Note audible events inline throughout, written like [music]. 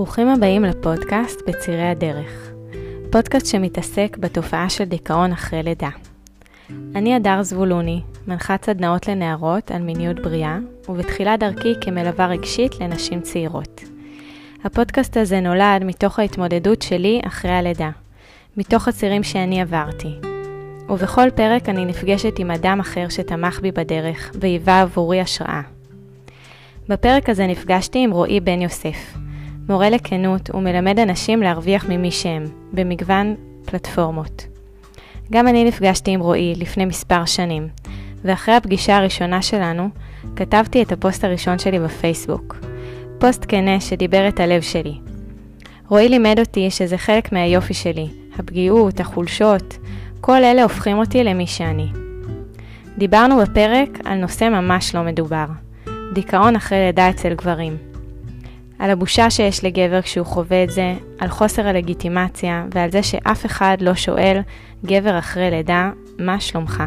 ברוכים הבאים לפודקאסט בצירי הדרך. פודקאסט שמתעסק בתופעה של דיכאון אחרי לידה. אני הדר זבולוני, מנחת סדנאות לנערות על מיניות בריאה, ובתחילת דרכי כמלווה רגשית לנשים צעירות. הפודקאסט הזה נולד מתוך ההתמודדות שלי אחרי הלידה, מתוך הצירים שאני עברתי. ובכל פרק אני נפגשת עם אדם אחר שתמך בי בדרך, והיווה עבורי השראה. בפרק הזה נפגשתי עם רועי בן יוסף, מורה לכנות ומלמד אנשים להרוויח ממי שהם, במגוון פלטפורמות. גם אני נפגשתי עם רועי לפני מספר שנים, ואחרי הפגישה הראשונה שלנו, כתבתי את הפוסט הראשון שלי בפייסבוק. פוסט כנה שדיבר את הלב שלי. רועי לימד אותי שזה חלק מהיופי שלי, הפגיעות, החולשות, כל אלה הופכים אותי למי שאני. דיברנו בפרק על נושא ממש לא מדובר, דיכאון אחרי לידה אצל גברים. על הבושה שיש לגבר כשהוא חווה את זה, על חוסר הלגיטימציה ועל זה שאף אחד לא שואל גבר אחרי לידה, מה שלומך?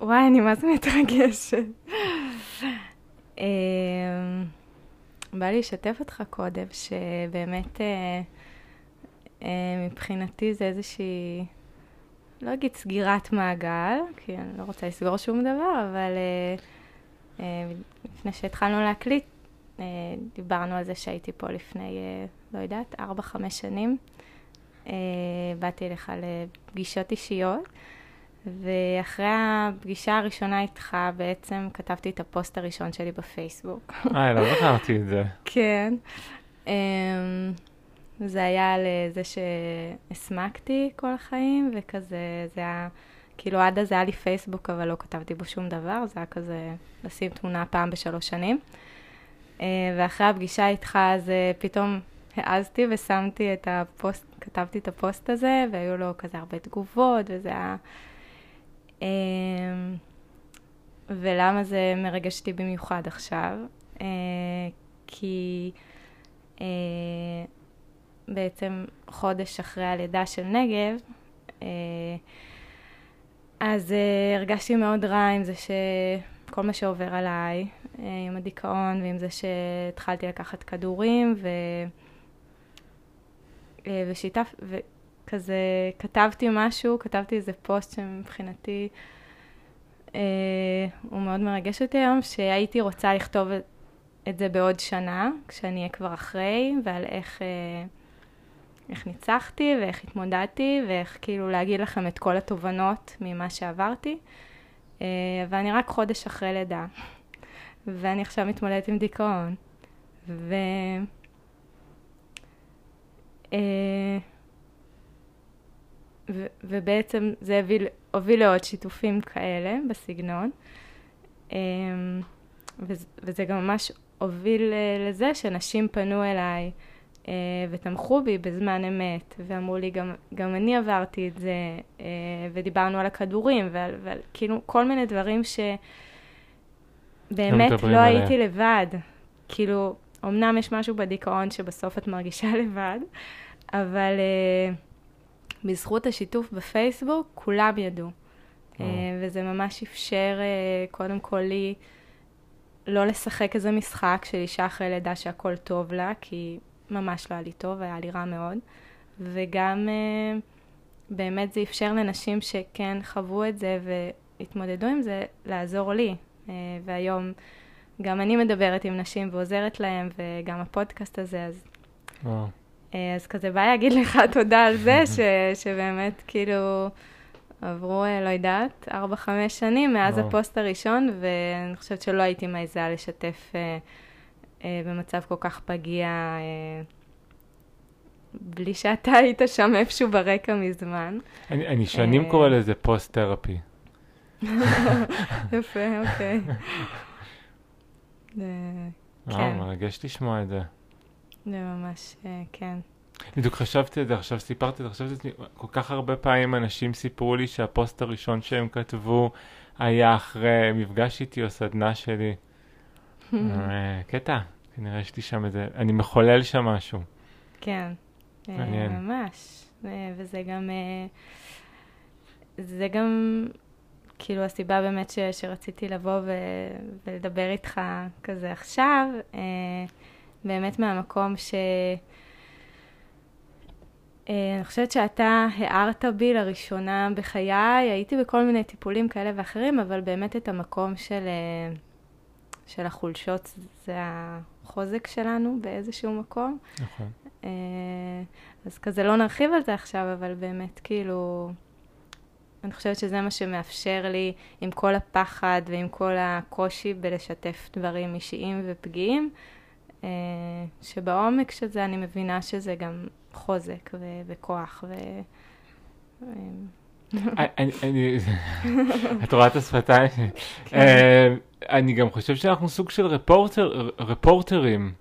וואי, אני מה זה מתרגשת. אמ, בא לי לשתף אותך קודם, שבאמת אה, אה, מבחינתי זה איזושהי... לא אגיד סגירת מעגל, כי אני לא רוצה לסגור שום דבר, אבל uh, uh, לפני שהתחלנו להקליט, uh, דיברנו על זה שהייתי פה לפני, uh, לא יודעת, 4-5 שנים. Uh, באתי אליך לפגישות אישיות, ואחרי הפגישה הראשונה איתך בעצם כתבתי את הפוסט הראשון שלי בפייסבוק. אה, לא זכרתי את זה. [laughs] כן. Um, זה היה על זה שהסמקתי כל החיים, וכזה, זה היה, כאילו עד אז היה לי פייסבוק, אבל לא כתבתי בו שום דבר, זה היה כזה לשים תמונה פעם בשלוש שנים. אה, ואחרי הפגישה איתך, אז אה, פתאום העזתי ושמתי את הפוסט, כתבתי את הפוסט הזה, והיו לו כזה הרבה תגובות, וזה היה... אה, ולמה זה מרגש אותי במיוחד עכשיו? כי... בעצם חודש אחרי הלידה של נגב, אה, אז אה, הרגשתי מאוד רע עם זה שכל מה שעובר עליי, אה, עם הדיכאון ועם זה שהתחלתי לקחת כדורים ו... ושיתף, וכזה כתבתי משהו, כתבתי איזה פוסט שמבחינתי אה, הוא מאוד מרגש אותי היום, שהייתי רוצה לכתוב את זה בעוד שנה, כשאני אהיה כבר אחרי, ועל איך... איך ניצחתי ואיך התמודדתי ואיך כאילו להגיד לכם את כל התובנות ממה שעברתי. אה, ואני רק חודש אחרי לידה, ואני עכשיו מתמודדת עם דיכאון. ו... אה, ו- ובעצם זה הוביל, הוביל לעוד שיתופים כאלה בסגנון. אה, וזה, גם ממש הוביל לזה שאנשים פנו אליי ותמכו בי בזמן אמת, ואמרו לי, גם, גם אני עברתי את זה, אה, ודיברנו על הכדורים, ועל, ועל כאילו כל מיני דברים שבאמת לא, לא הייתי לבד. כאילו, אמנם יש משהו בדיכאון שבסוף את מרגישה [laughs] לבד, אבל uh, בזכות השיתוף בפייסבוק, כולם ידעו. Uh, וזה ממש אפשר uh, קודם כל לי לא לשחק איזה משחק של אישה אחרי לידה שהכל טוב לה, כי ממש לא היה לי טוב, היה לי רע מאוד. וגם uh, באמת זה אפשר לנשים שכן חוו את זה והתמודדו עם זה, לעזור לי. Uh, והיום גם אני מדברת עם נשים ועוזרת להן, וגם הפודקאסט הזה, אז... וואו. Uh, אז כזה בא להגיד לך [laughs] תודה על זה, [laughs] ש, שבאמת כאילו עברו, לא יודעת, 4-5 שנים מאז וואו. הפוסט הראשון, ואני חושבת שלא הייתי מעיזה לשתף... Uh, אה, במצב כל כך פגיע, אה, בלי שאתה [laughs] היית שם איפשהו ברקע מזמן. אני, אני שנים אה, קורא לזה פוסט-תרפי. [laughs] יפה, אוקיי. כן. מרגש לשמוע את זה. זה ממש, כן. בדיוק חשבתי על זה, עכשיו סיפרתי את זה, חשבתי על זה, כל כך הרבה פעמים אנשים סיפרו לי שהפוסט הראשון שהם כתבו היה אחרי מפגש איתי או סדנה שלי. אה, קטע, כנראה יש לי שם איזה, אני מחולל שם משהו. כן, מעניין. ממש, וזה גם, זה גם כאילו הסיבה באמת ש, שרציתי לבוא ו, ולדבר איתך כזה עכשיו, אה, באמת מהמקום ש... אה, אני חושבת שאתה הארת בי לראשונה בחיי, הייתי בכל מיני טיפולים כאלה ואחרים, אבל באמת את המקום של, אה, של החולשות זה החוזק שלנו באיזשהו מקום. נכון. אה, אז כזה לא נרחיב על זה עכשיו, אבל באמת כאילו, אני חושבת שזה מה שמאפשר לי, עם כל הפחד ועם כל הקושי בלשתף דברים אישיים ופגיעים, שבעומק של זה אני מבינה שזה גם חוזק ו- וכוח. ו... [laughs] [laughs] את רואה את השפתיים? כן. אה, אני גם חושב שאנחנו סוג של רפורטרים,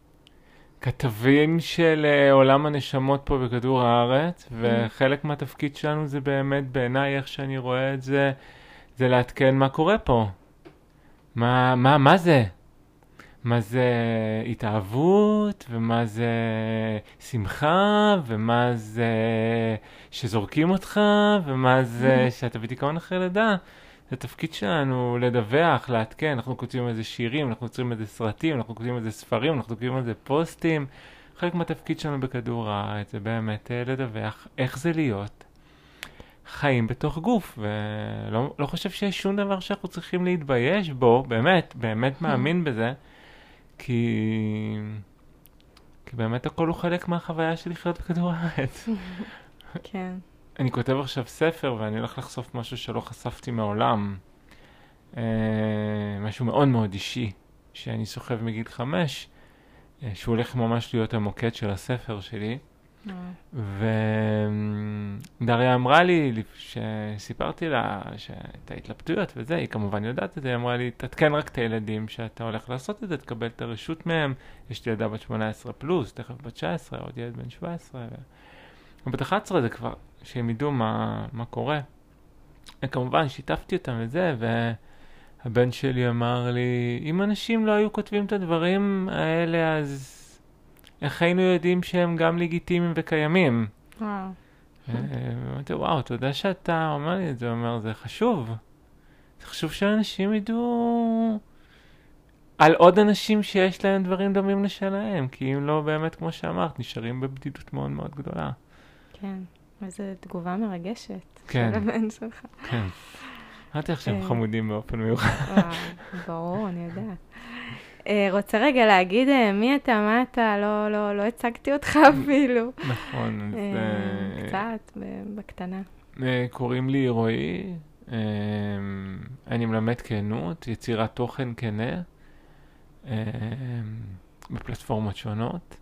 כתבים של אה, עולם הנשמות פה בכדור הארץ, mm-hmm. וחלק מהתפקיד שלנו זה באמת, בעיניי, איך שאני רואה את זה, זה לעדכן מה קורה פה. מה, מה, מה זה? מה זה התאהבות, ומה זה שמחה, ומה זה שזורקים אותך, ומה זה שאתה בדיכאון אחרי לידה. זה התפקיד שלנו לדווח, לעדכן, אנחנו כותבים על זה שירים, אנחנו כותבים על זה סרטים, אנחנו כותבים על זה ספרים, אנחנו כותבים על זה פוסטים. חלק מהתפקיד שלנו בכדור הארץ זה באמת אה, לדווח איך זה להיות חיים בתוך גוף, ולא לא חושב שיש שום דבר שאנחנו צריכים להתבייש בו, באמת, באמת מאמין בזה. כי... כי באמת הכל הוא חלק מהחוויה של לחיות בכדור הארץ. כן. אני כותב עכשיו ספר ואני הולך לחשוף משהו שלא חשפתי מעולם. אה, משהו מאוד מאוד אישי, שאני סוחב מגיל חמש, אה, שהוא הולך ממש להיות המוקד של הספר שלי. ודריה אמרה לי, כשסיפרתי לה את ההתלבטויות וזה, היא כמובן יודעת את זה, היא אמרה לי, תתקן רק את הילדים שאתה הולך לעשות את זה, תקבל את הרשות מהם. יש לי ילדה בת 18 פלוס, תכף בת 19, עוד ילד בן 17. ובת 11 זה כבר, שהם ידעו מה, מה קורה. וכמובן, שיתפתי אותם וזה, והבן שלי אמר לי, אם אנשים לא היו כותבים את הדברים האלה, אז... איך היינו יודעים שהם גם לגיטימיים וקיימים? וואו. אמרתי, וואו, תודה שאתה אומר לי את זה, אומר, זה חשוב. זה חשוב שאנשים ידעו על עוד אנשים שיש להם דברים דומים לשלהם, כי אם לא, באמת, כמו שאמרת, נשארים בבדידות מאוד מאוד גדולה. כן, איזו תגובה מרגשת. כן. של הבן שלך. כן. אמרתי לך שהם חמודים באופן מיוחד. וואו, ברור, אני יודעת. אה, רוצה רגע להגיד אה, מי אתה, מה אתה, לא, לא, לא הצגתי אותך אפילו. נכון. אה, קצת, בקטנה. קוראים לי רועי, אני מלמד כנות, יצירת תוכן כנה, בפלטפורמות שונות,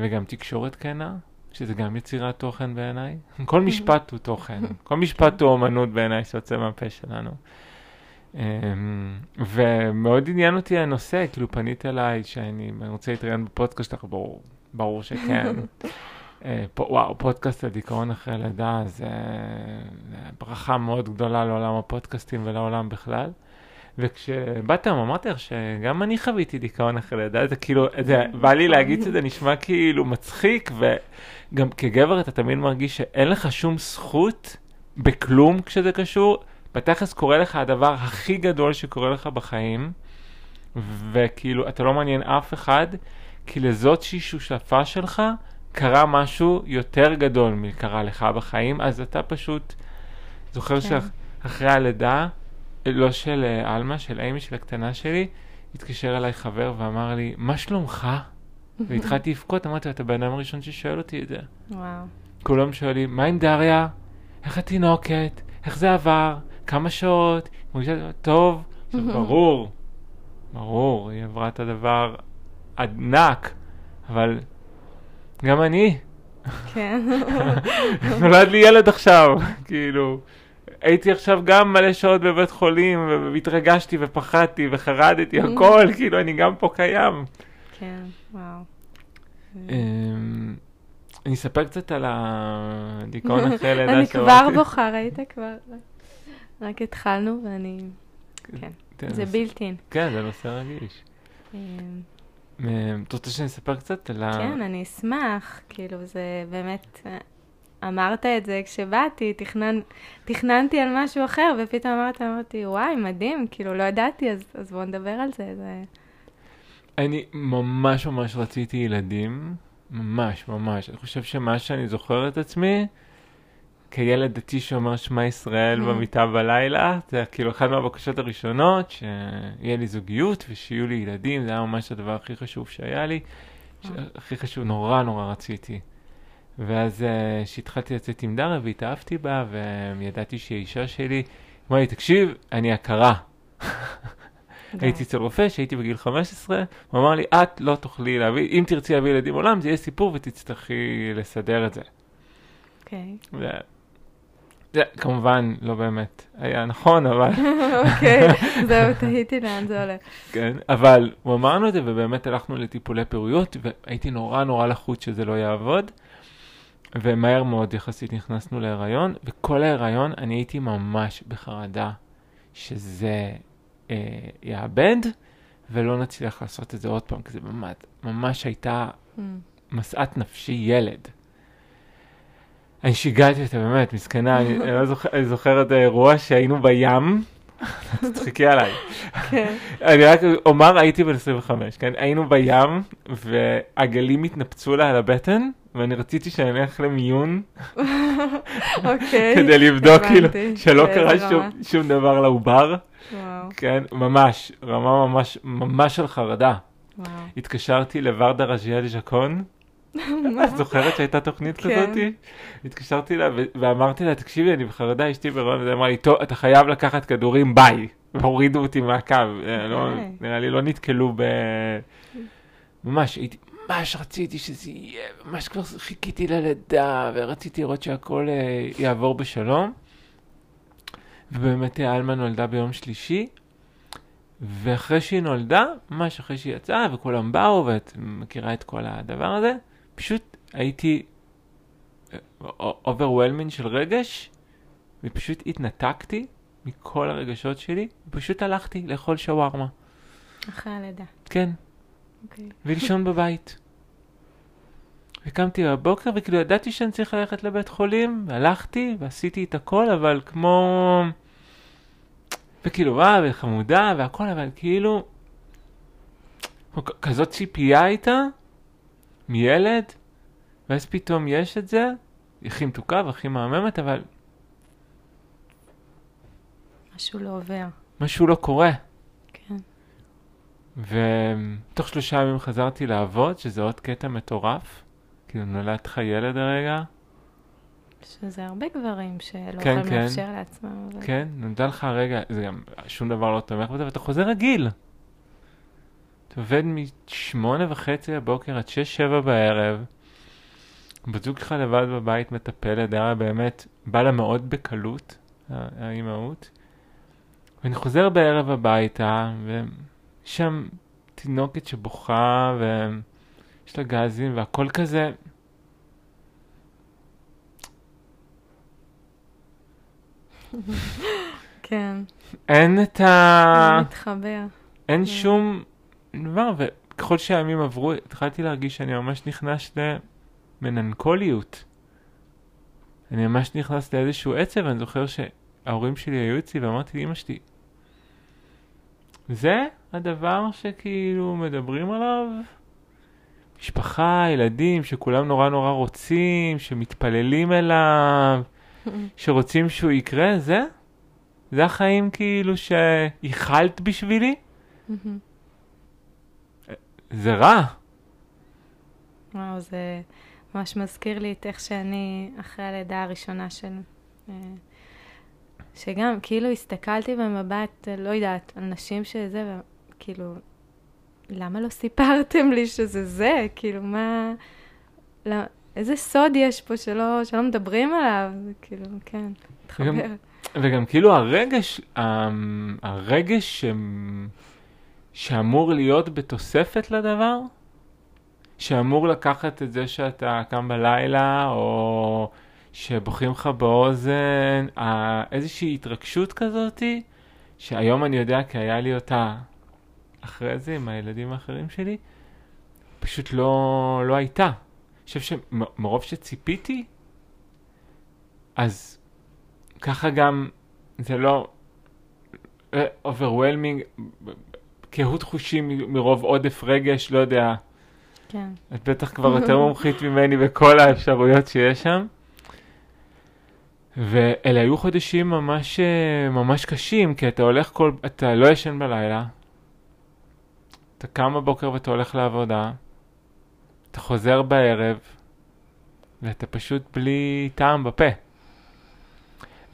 וגם תקשורת כנה, שזה גם יצירת תוכן בעיניי. [laughs] כל [laughs] משפט הוא תוכן, כל משפט הוא אומנות בעיניי שיוצא מהפה שלנו. אמ, ומאוד עניין אותי הנושא, כאילו פנית אליי שאני רוצה להתראיין בפודקאסט שלך, ברור, ברור שכן. [laughs] אה, וואו, פודקאסט על דיכאון אחרי לידה זה ברכה מאוד גדולה לעולם הפודקאסטים ולעולם בכלל. וכשבאת אמרתי לך שגם אני חוויתי דיכאון אחרי לידה, זה כאילו, זה [laughs] בא לי להגיד שזה נשמע כאילו מצחיק, וגם כגבר אתה תמיד מרגיש שאין לך שום זכות בכלום כשזה קשור בתכלס קורה לך הדבר הכי גדול שקורה לך בחיים, וכאילו, אתה לא מעניין אף אחד, כי לזאת שהיא שותפה שלך, קרה משהו יותר גדול מקרה לך בחיים, אז אתה פשוט זוכר כן. שאחרי הלידה, לא של אה, עלמה, של אימי, של הקטנה שלי, התקשר אליי חבר ואמר לי, מה שלומך? [laughs] והתחלתי לבכות, אמרתי לו, אתה בן אדם הראשון ששואל אותי את זה. וואו. כולם שואלים, מה עם דריה? איך התינוקת? איך זה עבר? כמה שעות, מרגישה טוב, [laughs] ברור, ברור, היא עברה את הדבר ענק, אבל גם אני. כן. [laughs] נולד לי ילד עכשיו, כאילו. הייתי עכשיו גם מלא שעות בבית חולים, והתרגשתי ופחדתי וחרדתי, [laughs] הכל, כאילו, אני גם פה קיים. כן, וואו. אמ, אני אספר קצת על הדיכאון לידה. אני כבר בוכה, ראית כבר. רק התחלנו ואני... כן, זה בילטין. כן, זה נושא רגיש. אמ, אמ, את רוצה שאני אספר קצת על ה... כן, אני אשמח, כאילו זה באמת... אמרת את זה כשבאתי, תכנן, תכננתי על משהו אחר, ופתאום אמרת, אמרתי, וואי, מדהים, כאילו, לא ידעתי, אז, אז בואו נדבר על זה. זה... אני ממש ממש רציתי ילדים, ממש ממש. אני חושב שמה שאני זוכר את עצמי, כילד דתי שאומר שמע ישראל Mm. במיטה בלילה, זה כאילו אחת מהבקשות הראשונות, שיהיה לי זוגיות ושיהיו לי ילדים, זה היה ממש הדבר הכי חשוב שהיה לי, אה. הכי חשוב, נורא נורא רציתי. ואז אה, כשהתחלתי לצאת עם דרה והתאהבתי בה, וידעתי שהיא אישה שלי, אמרה לי, תקשיב, אני הכרה. הייתי אצל רופא שהייתי בגיל 15, הוא אמר לי, את לא תוכלי להביא, אם תרצי להביא ילדים עולם, זה יהיה סיפור ותצטרכי לסדר את זה. אוקיי. זה, זה כמובן לא באמת היה נכון, אבל, [laughs] אוקיי, זהו, תהיתי לאן זה הולך. כן, אבל הוא אמר לנו את זה, ובאמת הלכנו לטיפולי פוריות, והייתי נורא נורא לחוץ שזה לא יעבוד, ומהר מאוד יחסית נכנסנו להיריון, וכל ההיריון אני הייתי ממש בחרדה שזה אה, יאבד, ולא נצליח לעשות את זה עוד פעם, כי זה ממש, ממש הייתה Mm. משאת נפשי ילד. אני שיגעתי אותה, באמת, מסכנה, אני, לא זוכר, אני זוכר את האירוע שהיינו בים, [laughs] תצחקי עליי. כן. אני רק אומר, הייתי בן 25, כן? היינו בים, והגלים התנפצו לה על הבטן, ואני רציתי שאני אלך למיון, אוקיי. כדי לבדוק, כאילו. שלא באיזה קרה. שום, דבר לעובר, כן? ממש, רמה ממש, ממש של חרדה. התקשרתי לוורדה רז'יאל ז'קון, את זוכרת שהייתה תוכנית כן. כזאתי? התקשרתי ו- ואמרתי לה, תקשיבי, אני בחרדה, אשתי בהיריון, והיא אמרה לי, טוב, אתה חייב לקחת כדורים, ביי. והורידו אותי מהקו, אה, לא- די. נראה לי לא נתקלו ב... ממש, הייתי, ממש רציתי שזה יהיה, ממש כבר חיכיתי ללידה, ורציתי לראות שהכל אה, יעבור בשלום. ובאמת אה, עלמה נולדה ביום שלישי, ואחרי שהיא נולדה, ממש אחרי שהיא יצאה, וכולם באו, ואת מכירה את כל הדבר הזה, פשוט הייתי overwhelming של רגש, ופשוט התנתקתי מכל הרגשות שלי, ופשוט הלכתי לאכול שווארמה. אחרי הלידה. כן, אוקיי. ולישון בבית. וקמתי בבוקר וכאילו ידעתי שאני צריך ללכת לבית חולים, והלכתי ועשיתי את הכל, אבל כמו... וכאילו, אה, וחמודה והכל, אבל כאילו... כזאת ציפייה הייתה מילד, ואז פתאום יש את זה, הכי מתוקה והכי מהממת, אבל משהו לא עובר. משהו לא קורה. כן. ותוך שלושה ימים חזרתי לעבוד, שזה עוד קטע מטורף. כאילו נולד לך ילד הרגע, שזה הרבה גברים שלא כן, יכולים כן. לאפשר לעצמם. אבל... כן, נולד לך הרגע, זה גם, שום דבר לא תומך בזה, ואתה חוזר רגיל. אתה עובד משמונה וחצי בבוקר עד שש, שבע בערב. בת זוג שלך לבד בבית מטפלת, היה באמת, בא לה מאוד בקלות, האימהות. ואני חוזר בערב הביתה, ושם תינוקת שבוכה, ויש לה גזים, והכל כזה, כן, אין את ה... מתחבר. אין כן. שום דבר, וככל שהימים עברו, התחלתי להרגיש שאני ממש נכנס למננקוליות. אני ממש נכנס לאיזשהו עצב, אני זוכר שההורים שלי היו אצלי ואמרתי לאמא שלי, זה הדבר שכאילו מדברים עליו? משפחה, ילדים, שכולם נורא נורא רוצים, שמתפללים אליו, [laughs] שרוצים שהוא יקרה, זה? זה החיים כאילו שייחלת בשבילי? זה רע. וואו, זה ממש מזכיר לי את איך שאני, אחרי הלידה הראשונה של... אה, שגם, כאילו, הסתכלתי במבט, אה, לא יודעת, על נשים שזה, וכאילו, למה לא סיפרתם לי שזה זה? כאילו, מה... לא, איזה סוד יש פה שלא, שלא מדברים עליו? כאילו, כן, וגם- מתחבר. וגם כאילו הרגש, המ- הרגש ש... שאמור להיות בתוספת לדבר, שאמור לקחת את זה שאתה קם בלילה, או שבוכים לך באוזן, איזושהי התרגשות כזאתי, שהיום אני יודע כי היה לי אותה אחרי זה עם הילדים האחרים שלי, פשוט לא, לא הייתה. אני חושב שמרוב שציפיתי, אז ככה גם, זה לא overwhelming, קהות חושים מרוב עודף רגש, לא יודע. כן. את בטח כבר יותר [laughs] מומחית ממני בכל האפשרויות שיש שם. ואלה היו חודשים ממש, אה, ממש קשים, כי אתה הולך כל, אתה לא ישן בלילה, אתה קם בבוקר ואתה הולך לעבודה, אתה חוזר בערב, ואתה פשוט בלי טעם בפה.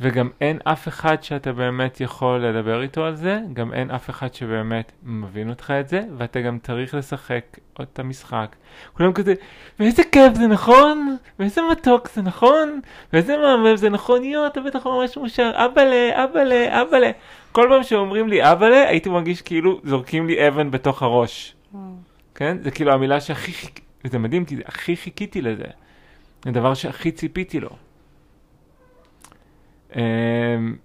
וגם אין אף אחד שאתה באמת יכול לדבר איתו על זה, גם אין אף אחד שבאמת מבין אותך את זה, ואתה גם צריך לשחק את המשחק. כולם כזה, ואיזה כיף זה נכון, ואיזה מתוק זה נכון, ואיזה מהמם זה נכון, יואו, אתה בטח ממש מאושר, אבאלה, אבאלה, אבאלה. כל פעם שאומרים לי אבאלה, הייתי מרגיש כאילו זורקים לי אבן בתוך הראש. כן? זה כאילו המילה שהכי חיכיתי, וזה מדהים, כי הכי חיכיתי לזה. זה הדבר שהכי ציפיתי לו. אמ,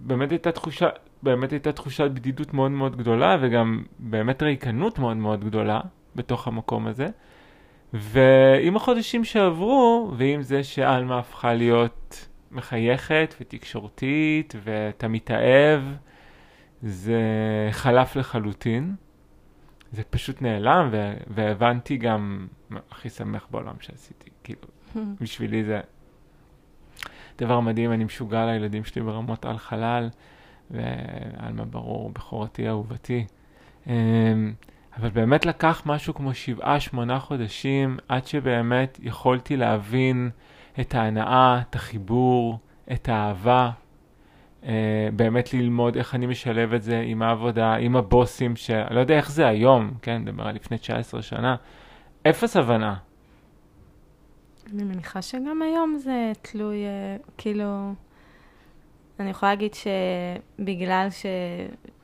באמת הייתה תחושה, באמת הייתה תחושת בדידות מאוד מאוד גדולה, וגם באמת ריקנות מאוד מאוד גדולה בתוך המקום הזה. ועם החודשים שעברו, ועם זה שעלמה הפכה להיות מחייכת ותקשורתית, ואתה מתאהב, זה חלף לחלוטין. זה פשוט נעלם, ו- והבנתי גם, הכי שמח בעולם שעשיתי, כאילו, [laughs] בשבילי זה דבר מדהים, אני משוגע לילדים שלי ברמות על חלל, ועלמה ברור, בכורתי אהובתי. אמ, אבל באמת לקח משהו כמו שבעה, שמונה חודשים, עד שבאמת יכולתי להבין את ההנאה, את החיבור, את האהבה, Uh, באמת ללמוד איך אני משלב את זה עם העבודה, עם הבוסים, שאני לא יודע איך זה היום, כן, מדבר על לפני 19 שנה, אפס הבנה. אני מניחה שגם היום זה תלוי, uh, כאילו, אני יכולה להגיד שבגלל ש...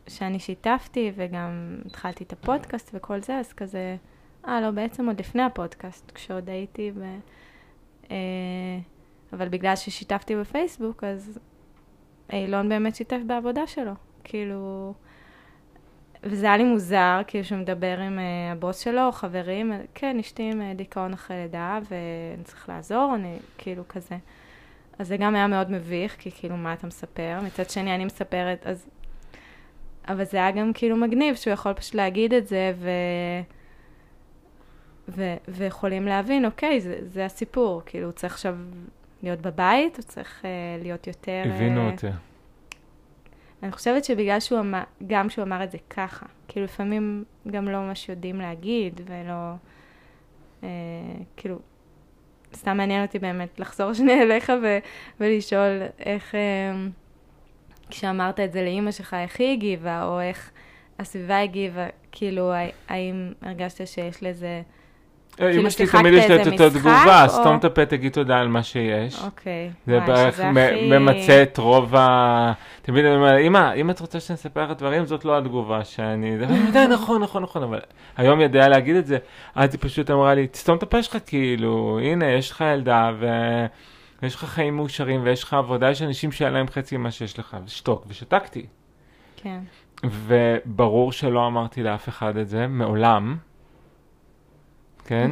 שאני שיתפתי וגם התחלתי את הפודקאסט וכל זה, אז כזה, אה, לא, בעצם עוד לפני הפודקאסט, כשעוד הייתי ב... Uh, אבל בגלל ששיתפתי בפייסבוק, אז אילון באמת שיתף בעבודה שלו, כאילו... וזה היה לי מוזר, כאילו שהוא מדבר עם uh, הבוס שלו, חברים, כן, אשתי עם uh, דיכאון אחרי לידה, ואני צריך לעזור, אני כאילו כזה. אז זה גם היה מאוד מביך, כי כאילו, מה אתה מספר? מצד שני, אני מספרת, אז... אבל זה היה גם כאילו מגניב, שהוא יכול פשוט להגיד את זה, ו... ו... ויכולים להבין, אוקיי, זה, זה הסיפור, כאילו, הוא צריך עכשיו להיות בבית, הוא צריך uh, להיות יותר... הבינו uh, אותי. אני חושבת שבגלל שהוא אמר, גם שהוא אמר את זה ככה, כאילו לפעמים גם לא ממש יודעים להגיד, ולא, uh, כאילו, סתם מעניין אותי באמת לחזור [laughs] שנייה אליך ו- ולשאול איך, uh, כשאמרת את זה לאימא שלך, איך היא הגיבה, או איך הסביבה הגיבה, כאילו, האם הרגשת שיש לזה... אמא כאילו, שלי תמיד יש לה את משחק, תגובה, סתום את הפה, תגיד תודה על מה שיש. אוקיי. זה בערך ממצה את רוב ה... תמיד אני אומר, אמא, אם את רוצה שאני אספר לך דברים, זאת לא התגובה שאני... נכון, נכון, נכון, אבל היום ידעה להגיד את זה. אז היא פשוט אמרה לי, תסתום את הפה שלך, כאילו, הנה, יש לך ילדה, ויש לך חיים מאושרים, ויש לך עבודה, יש אנשים שהיה להם חצי ממה שיש לך, ושתוק, ושתקתי. כן. וברור שלא אמרתי לאף אחד את זה, מעולם. כן?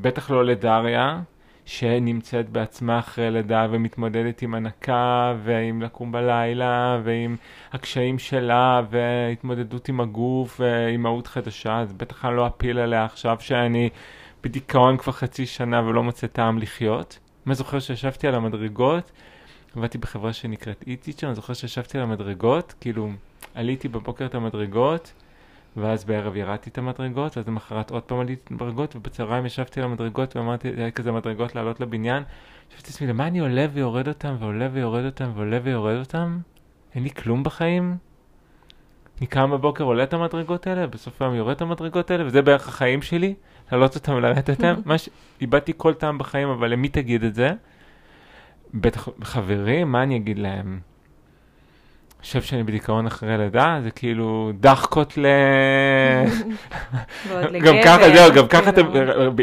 בטח לא לדריה, שנמצאת בעצמה אחרי לידה ומתמודדת עם הנקה, ועם לקום בלילה, ועם הקשיים שלה, והתמודדות עם הגוף, ואימהות חדשה, אז בטח אני לא אפיל עליה עכשיו שאני בדיכאון כבר חצי שנה ולא מוצא טעם לחיות. אני זוכר שישבתי על המדרגות, עבדתי בחברה שנקראת איטיצ'ר, אני זוכר שישבתי על המדרגות, כאילו עליתי בבוקר את המדרגות, ואז בערב ירדתי את המדרגות, ואז למחרת עוד פעם עליתי את המדרגות, ובצהריים ישבתי על המדרגות ואמרתי, היה כזה מדרגות לעלות לבניין. חשבתי לעצמי, למה אני עולה ויורד אותם, ועולה ויורד אותם, ועולה ויורד אותם? אין לי כלום בחיים? אני קם בבוקר, עולה את המדרגות האלה, בסוף היום יורד את המדרגות האלה, וזה בערך החיים שלי, להעלות אותם ולרדת אותם. [laughs] מה ש... איבדתי כל טעם בחיים, אבל למי תגיד את זה? בטח חברים, מה אני אגיד להם? חושב שאני בדיכאון אחרי לידה, זה כאילו דחקות ל... גם ככה, זהו, גם ככה. אתם,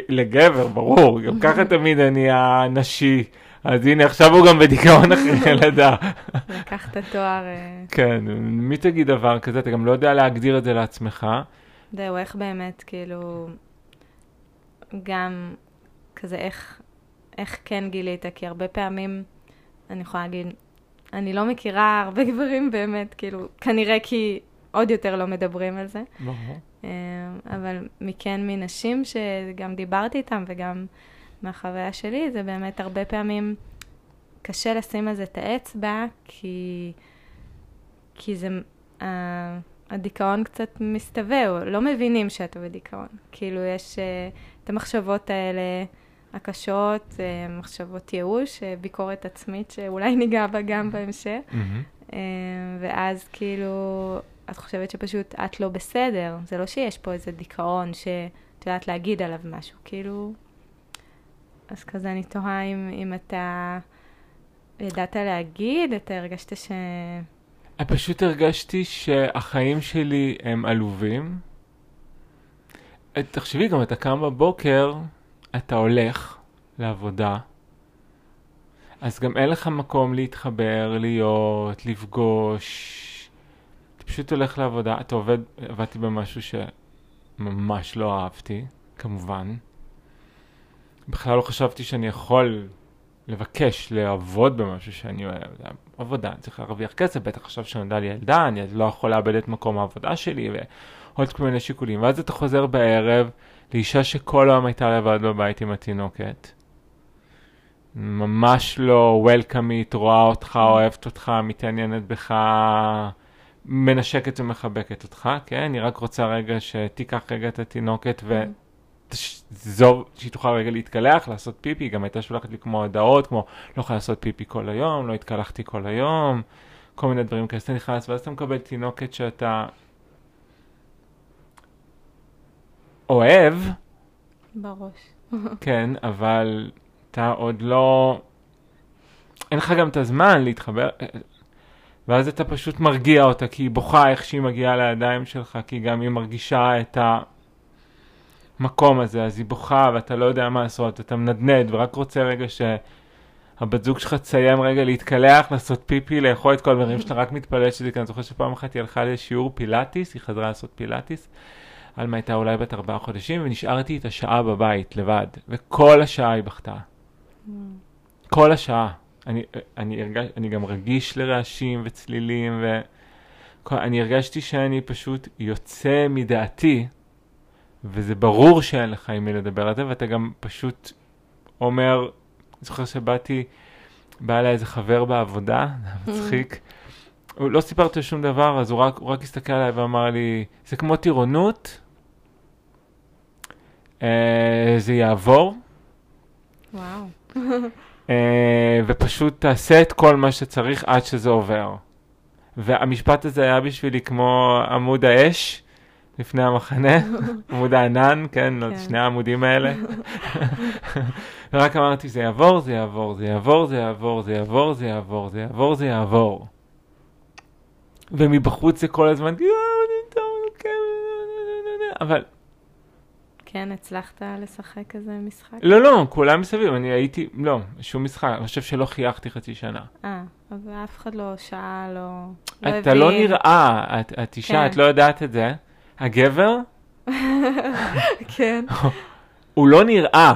לגבר, ברור, גם ככה תמיד אני הנשי. אז הנה, עכשיו הוא גם בדיכאון אחרי [laughs] לידה. לקח את התואר, אה, כן, מי תגיד דבר כזה? אתה גם לא יודע להגדיר את זה לעצמך. זהו, איך באמת, כאילו, גם כזה, איך, איך כן גילית? כי הרבה פעמים אני יכולה להגיד, אני לא מכירה הרבה גברים באמת, כאילו, כנראה כי עוד יותר לא מדברים על זה. ברור. אה, אבל מכן מנשים שגם דיברתי איתם וגם מהחוויה שלי, זה באמת הרבה פעמים קשה לשים על זה את האצבע, כי, כי זה, uh, הדיכאון קצת מסתווה, או לא מבינים שאתה בדיכאון. כאילו, יש uh, את המחשבות האלה הקשות, uh, מחשבות ייאוש, uh, ביקורת עצמית, שאולי [laughs] ניגע בה גם בהמשך. Mm-hmm. ואז כאילו, את חושבת שפשוט את לא בסדר. זה לא שיש פה איזה דיכאון שאת יודעת להגיד עליו משהו, כאילו... אז כזה אני תוהה אם, אם אתה ידעת להגיד, אתה הרגשת ש... פשוט הרגשתי שהחיים שלי הם עלובים. אה, תחשבי, גם אתה קם בבוקר, אתה הולך לעבודה, אז גם אין לך מקום להתחבר, להיות, לפגוש. אתה פשוט הולך לעבודה, אתה עובד, עבדתי במשהו שממש לא אהבתי, כמובן. בכלל לא חשבתי שאני יכול לבקש לעבוד במשהו שאני אוהב. עבודה, אני צריך להרוויח כסף, בטח עכשיו שנולדה לי ילדה, אני לא יכול לאבד את מקום העבודה שלי, ועוד כל מיני שיקולים. ואז אתה חוזר בערב לאישה שכל היום הייתה לבד בבית עם התינוקת. ממש לא וולקאמית, רואה אותך, אוהבת אותך, מתעניינת בך, מנשקת ומחבקת אותך, כן? אני רק רוצה רגע שתיקח רגע את התינוקת ו... תעזוב, שהיא תוכל רגע להתקלח, לעשות פיפי, היא גם הייתה שולחת לי כמו הודעות, כמו לא יכולה לעשות פיפי כל היום, לא התקלחתי כל היום, כל מיני דברים כאלה. אתה נכנס, ואז אתה מקבל תינוקת שאתה אוהב, בראש. כן, אבל אתה עוד לא... אין לך גם את הזמן להתחבר, ואז אתה פשוט מרגיע אותה, כי היא בוכה איך שהיא מגיעה לידיים שלך, כי גם היא מרגישה את המקום הזה, אז היא בוכה ואתה לא יודע מה לעשות, אתה מנדנד ורק רוצה רגע שהבת זוג שלך תסיים רגע להתקלח, לעשות פיפי, לאכול את כל הדברים שאתה רק מתפלל שזה, כי אני זוכר שפעם אחת היא הלכה לשיעור פילאטיס, היא חזרה לעשות פילאטיס. עלמה הייתה אולי בת ארבעה חודשים, ונשארתי איתה שעה בבית, לבד, וכל השעה היא בכתה. כל השעה. אני, אני, הרגש, אני גם רגיש לרעשים וצלילים, ואני הרגשתי שאני פשוט יוצא מדעתי, וזה ברור שאין לך עם מי לדבר על זה, ואתה גם פשוט אומר, אני זוכר שבאתי, בא אליי איזה חבר בעבודה, [laughs] מצחיק. הוא לא סיפרתי שום דבר, אז הוא רק, הוא רק הסתכל עליי ואמר לי, זה כמו טירונות, זה יעבור, וואו. אה, ופשוט תעשה את כל מה שצריך עד שזה עובר. והמשפט הזה היה בשבילי כמו עמוד האש לפני המחנה, [laughs] עמוד הענן, כן, כן. שני העמודים האלה. ורק אמרתי, זה יעבור, זה יעבור, זה יעבור, זה יעבור, זה יעבור, זה יעבור, זה יעבור, זה יעבור. ומבחוץ זה כל הזמן, "יואו, זה טוב, כן, אבל כן, הצלחת לשחק כזה משחק? לא, לא, כולם מסביב, אני הייתי, לא, שום משחק, אני חושב שלא חייכתי חצי שנה. אה, אבל אף אחד לא שאל, לא... לא אתה לא הבין. נראה, את, את אישה, כן. את לא יודעת את זה. הגבר, [laughs] כן. [laughs] הוא לא נראה,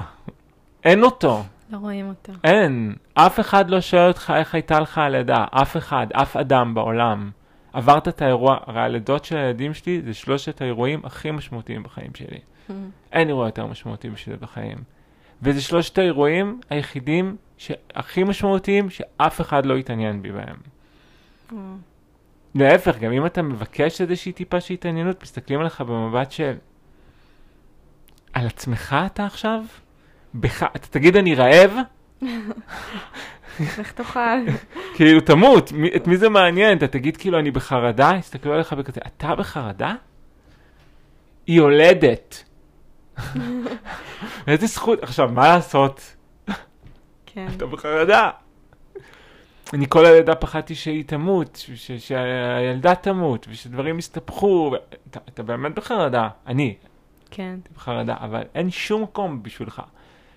אין אותו, לא רואים אותו. אין. אף אחד לא שואל אותך איך הייתה לך הלידה, אף אחד, אף אדם בעולם. עברת את האירוע, הרי הלידות של הילדים שלי זה שלושת האירועים הכי משמעותיים בחיים שלי. אין אירוע יותר משמעותי בשבילי בחיים. וזה שלושת האירועים היחידים שהכי משמעותיים שאף אחד לא התעניין בי בהם. להפך, גם אם אתה מבקש איזושהי טיפה של התעניינות, מסתכלים עליך במבט של... על עצמך אתה עכשיו? בך... אתה תגיד אני רעב? איך תאכל? [laughs] כאילו תמות, מי, את מי זה מעניין? אתה תגיד כאילו אני בחרדה? יסתכלו עליך בכזה, אתה בחרדה? היא יולדת. איזה זכות, עכשיו מה לעשות? כן. אתה בחרדה. אני כל הלידה פחדתי שהיא תמות, ש- שהילדה תמות, ושדברים יסתבכו, אתה, אתה באמת בחרדה, אני כן. בחרדה, אבל אין שום מקום בשבילך.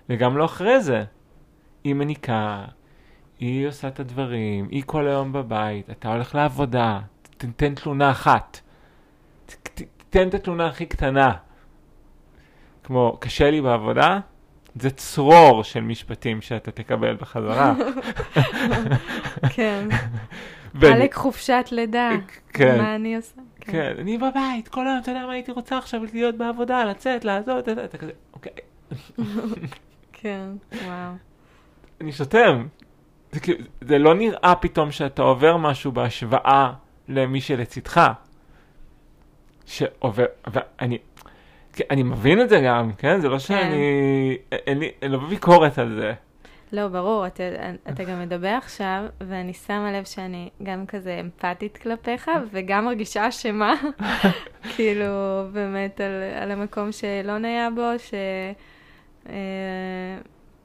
וגם לא אחרי זה. היא מניקה, היא עושה את הדברים, היא כל היום בבית, אתה הולך לעבודה, ת- תן תלונה אחת. ת- ת- תן את התלונה הכי קטנה. כמו, קשה לי בעבודה, זה צרור של משפטים שאתה תקבל בחזרה. כן. [laughs] עלק חופשת לידה. כן. מה אני עושה? כן, אני בבית, כל היום, אתה יודע מה הייתי רוצה עכשיו להיות בעבודה, לצאת, לעזוב, אתה כזה, אוקיי, [laughs] כן, וואו. אני שותם. זה כאילו, זה לא נראה פתאום שאתה עובר משהו בהשוואה למי שלצידך. שעובר, ואני, כן, אני מבין את זה גם, כן? זה לא שאני, אין לי, אין לו ביקורת על זה. לא, ברור, אתה, אתה גם מדבר עכשיו, ואני שמה לב שאני גם כזה אמפתית כלפיך, וגם מרגישה אשמה, [laughs] כאילו, באמת, על, על המקום שאילון היה בו,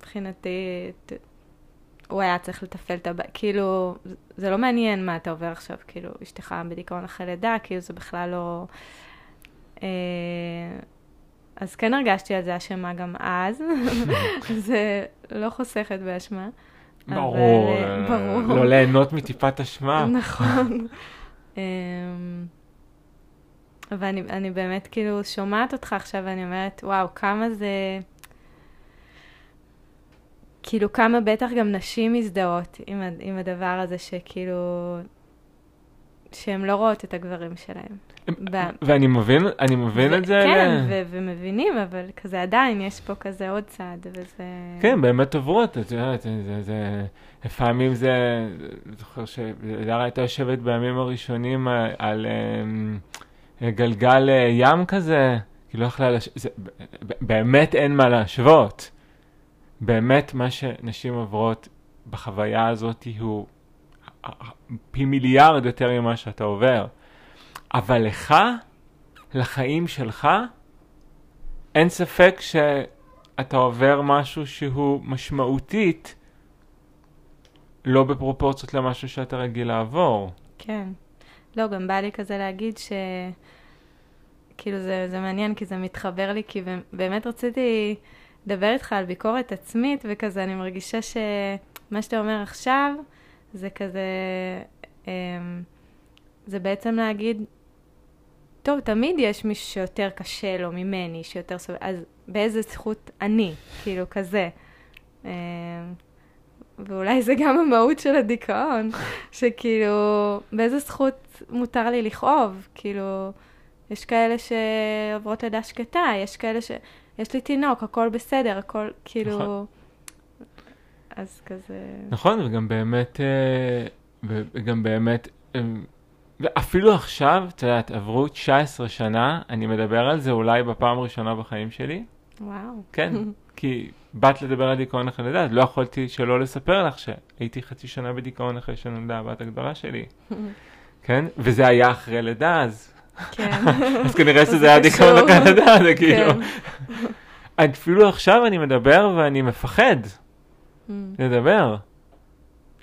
שמבחינתי, הוא היה צריך לתפעל את הבית, כאילו, זה לא מעניין מה אתה עובר עכשיו, כאילו, אשתך בדיכאון אחרי לידה, כאילו, זה בכלל לא... אה, אז כן הרגשתי על זה אשמה גם אז, [laughs] זה לא חוסכת באשמה. ברור, אבל, אה, ברור. לא ליהנות מטיפת אשמה. [laughs] נכון. אמ, ואני אני באמת כאילו שומעת אותך עכשיו ואני אומרת, וואו, כמה זה... כאילו כמה בטח גם נשים מזדהות עם הדבר הזה שכאילו... שהן לא רואות את הגברים שלהם. ב- ואני מבין, אני מבין את זה. כן, ו- ומבינים, אבל כזה עדיין יש פה כזה עוד צעד, וזה... כן, באמת עוברות, את יודעת, זה, זה, לפעמים זה, זוכר שדרה הייתה יושבת בימים הראשונים על, על אמ, גלגל אה, ים כזה, היא לא יכלה, לש... זה, ב- ב- באמת אין מה להשוות. באמת מה שנשים עוברות בחוויה הזאת הוא פי מיליארד יותר ממה שאתה עובר. אבל לך, לחיים שלך, אין ספק שאתה עובר משהו שהוא משמעותית לא בפרופורציות למשהו שאתה רגיל לעבור. כן. לא, גם בא לי כזה להגיד ש... כאילו זה, זה מעניין, כי זה מתחבר לי, כי באמת רציתי לדבר איתך על ביקורת עצמית, וכזה אני מרגישה שמה שאתה אומר עכשיו, זה כזה, אמ, זה בעצם להגיד, טוב, תמיד יש מישהו שיותר קשה לו ממני, שיותר סובל, אז באיזה זכות אני, כאילו כזה. אמ, ואולי זה גם המהות של הדיכאון, שכאילו, באיזה זכות מותר לי לכאוב? כאילו, יש כאלה שעוברות לידה שקטה, יש כאלה ש... יש לי תינוק, הכל בסדר, הכל כאילו... אז כזה... נכון, וגם באמת, אה, וגם באמת, אה, ואפילו עכשיו, את יודעת, עברו 19 שנה, אני מדבר על זה אולי בפעם הראשונה בחיים שלי. וואו. כן, [laughs] כי באת לדבר על דיכאון אחרי לידה, אז לא יכולתי שלא לספר לך שהייתי חצי שנה בדיכאון אחרי שנולדה הבת הגדולה שלי, [laughs] כן? וזה היה אחרי לידה, אז, כן. [laughs] אז כנראה שזה זה היה דיכאון. אחרי לידה, זה כאילו. כן. אפילו עכשיו אני מדבר ואני מפחד. לדבר.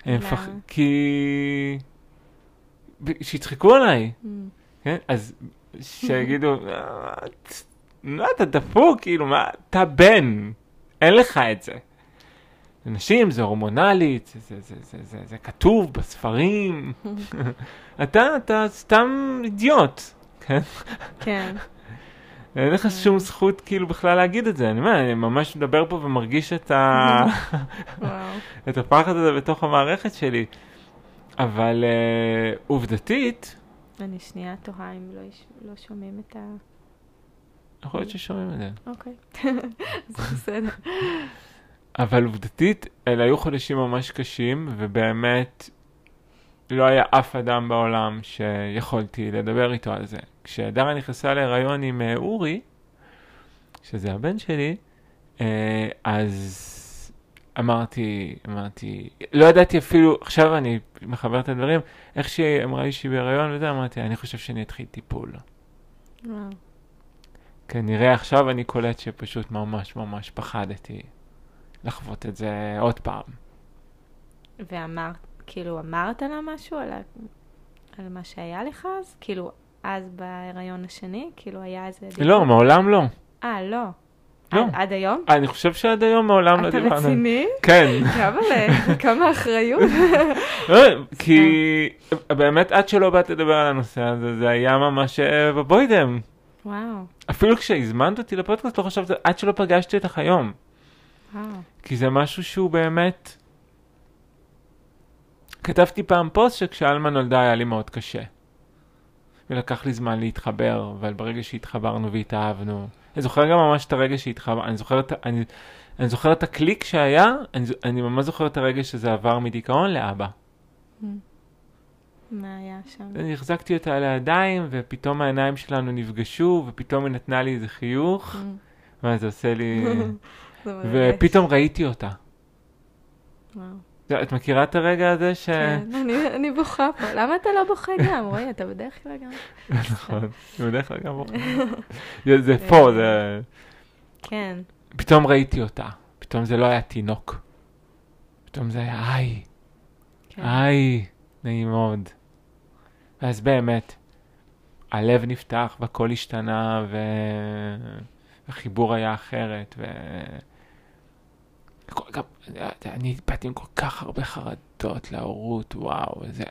אני למה? מפחד, כי... שיצחקו עליי, Mm. כן? אז שיגידו, "אה, מה אתה דפוק, כאילו, מה, אתה בן, אין לך את זה. נשים זה הורמונלית, זה, זה, זה, זה, זה, זה כתוב בספרים, [laughs] אתה, אתה סתם אידיוט, כן? כן. אין לך שום זכות כאילו בכלל להגיד את זה, אני אומר, אני ממש מדבר פה ומרגיש את, ה... [laughs] [laughs] את הפחד הזה בתוך המערכת שלי. אבל uh, עובדתית, אני שנייה תוהה אם לא יש- לא שומעים את ה... יכול להיות ששומעים את זה, אוקיי. [laughs] זה בסדר. אבל עובדתית, אלה היו חודשים ממש קשים, ובאמת לא היה אף אדם בעולם שיכולתי לדבר איתו על זה. כשדרה נכנסה להיריון עם אה, אורי, שזה הבן שלי, אה, אז אמרתי, אמרתי, לא ידעתי אפילו, עכשיו אני מחבר את הדברים, איך שהיא אמרה לי שהיא בהיריון וזה, אמרתי, אני חושב שאני אתחיל טיפול. וואו. כנראה עכשיו אני קולט שפשוט ממש ממש פחדתי לחוות את זה עוד פעם. ואמרת, כאילו, אמרת לה משהו על, ה... על מה שהיה לך אז? כאילו, אז בהיריון השני? כאילו, היה איזה... לא, מעולם לא. אה, לא. לא. עד, עד היום? אני חושב שעד היום מעולם לא אתה דיברנו. רציני? כן. כמה אחריות. [laughs] לא, כי באמת עד שלא באת לדבר על הנושא הזה, זה היה ממש אה, בבוידם. וואו. אפילו כשהזמנת אותי לפודקאסט לא חשבתי, עד שלא פגשתי אותך היום. וואו. כי זה משהו שהוא באמת... כתבתי פעם פוסט שכשאלמה נולדה היה לי מאוד קשה. ולקח לי זמן להתחבר, אבל ברגע שהתחברנו והתאהבנו, אני זוכר גם ממש את הרגע שהתחברנו, אני זוכר את, אני, אני זוכר את הקליק שהיה, אני, אני ממש זוכר את הרגע שזה עבר מדיכאון לאבא. מה היה שם? אני החזקתי אותה על הידיים, ופתאום העיניים שלנו נפגשו, ופתאום היא נתנה לי איזה חיוך, ואז זה עושה לי... [laughs] ופתאום ראיתי אותה. וואו. את מכירה את הרגע הזה ש... כן, אני- אני בוכה פה. למה אתה לא בוכה גם? רועי, אתה בדרך כלל גם... נכון, זה בדרך כלל גם בוכה. זה- זה פה, זה... כן. פתאום ראיתי אותה, פתאום זה לא היה תינוק. פתאום זה היה היי, כן. היי, נעים מאוד. ואז באמת, הלב נפתח והכל השתנה והחיבור היה אחרת ו... גם, אני באתי עם כל כך הרבה חרדות להורות, וואו, זה...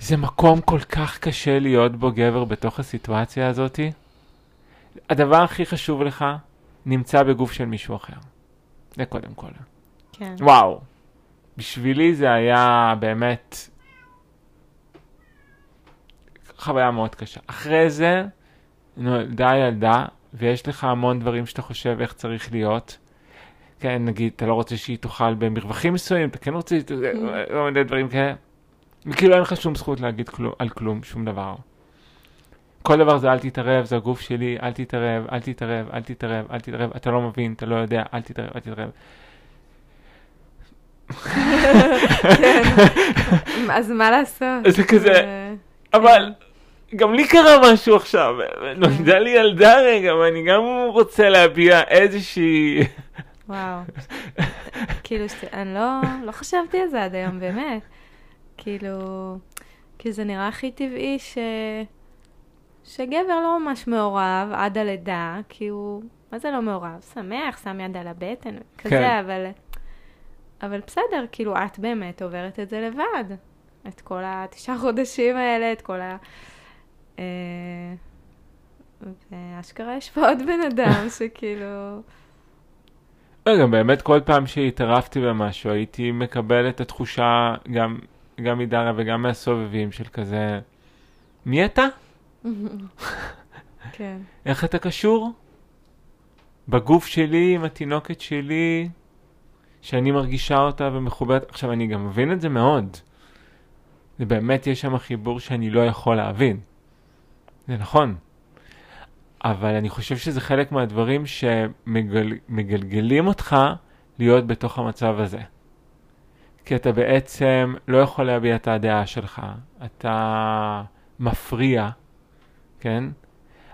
זה מקום כל כך קשה להיות בו גבר בתוך הסיטואציה הזאתי. הדבר הכי חשוב לך נמצא בגוף של מישהו אחר. זה קודם כל. כן. וואו. בשבילי זה היה באמת חוויה מאוד קשה. אחרי זה נולדה ילדה, ויש לך המון דברים שאתה חושב איך צריך להיות. כן, נגיד, אתה לא רוצה שהיא תאכל במרווחים מסוימים, אתה כן רוצה, לא מיני דברים כאלה. וכאילו אין לך שום זכות להגיד כלום, על כלום, שום דבר. כל דבר זה אל תתערב, זה הגוף שלי, אל תתערב, אל תתערב, אל תתערב, אל תתערב, אתה לא מבין, אתה לא יודע, אל תתערב, אל תתערב. כן. אז מה לעשות? זה כזה, אבל גם לי קרה משהו עכשיו, נולדה לי ילדה רגע, ואני גם רוצה להביע איזושהי... וואו. [laughs] כאילו, שת- אני לא, לא חשבתי על זה עד היום, באמת. כאילו, כי זה נראה הכי טבעי ש... שגבר לא ממש מעורב עד הלידה, כי הוא, מה זה לא מעורב? שמח, שם יד על הבטן, כזה, כן. אבל... אבל בסדר, כאילו, את באמת עוברת את זה לבד. את כל התשעה [laughs] חודשים האלה, את כל ה... אה, ואשכרה יש פה עוד בן אדם [laughs] שכאילו... רגע, באמת כל פעם שהתערבתי במשהו, הייתי מקבל את התחושה, גם, גם מדריה וגם מהסובבים, של כזה, מי אתה? [laughs] כן. איך אתה קשור? בגוף שלי, עם התינוקת שלי, שאני מרגישה אותה ומחוברת. עכשיו, אני גם מבין את זה מאוד. זה באמת, יש שם חיבור שאני לא יכול להבין. זה נכון. אבל אני חושב שזה חלק מהדברים שמגלגלים אותך להיות בתוך המצב הזה. כי אתה בעצם לא יכול להביע את הדעה שלך, אתה מפריע, כן?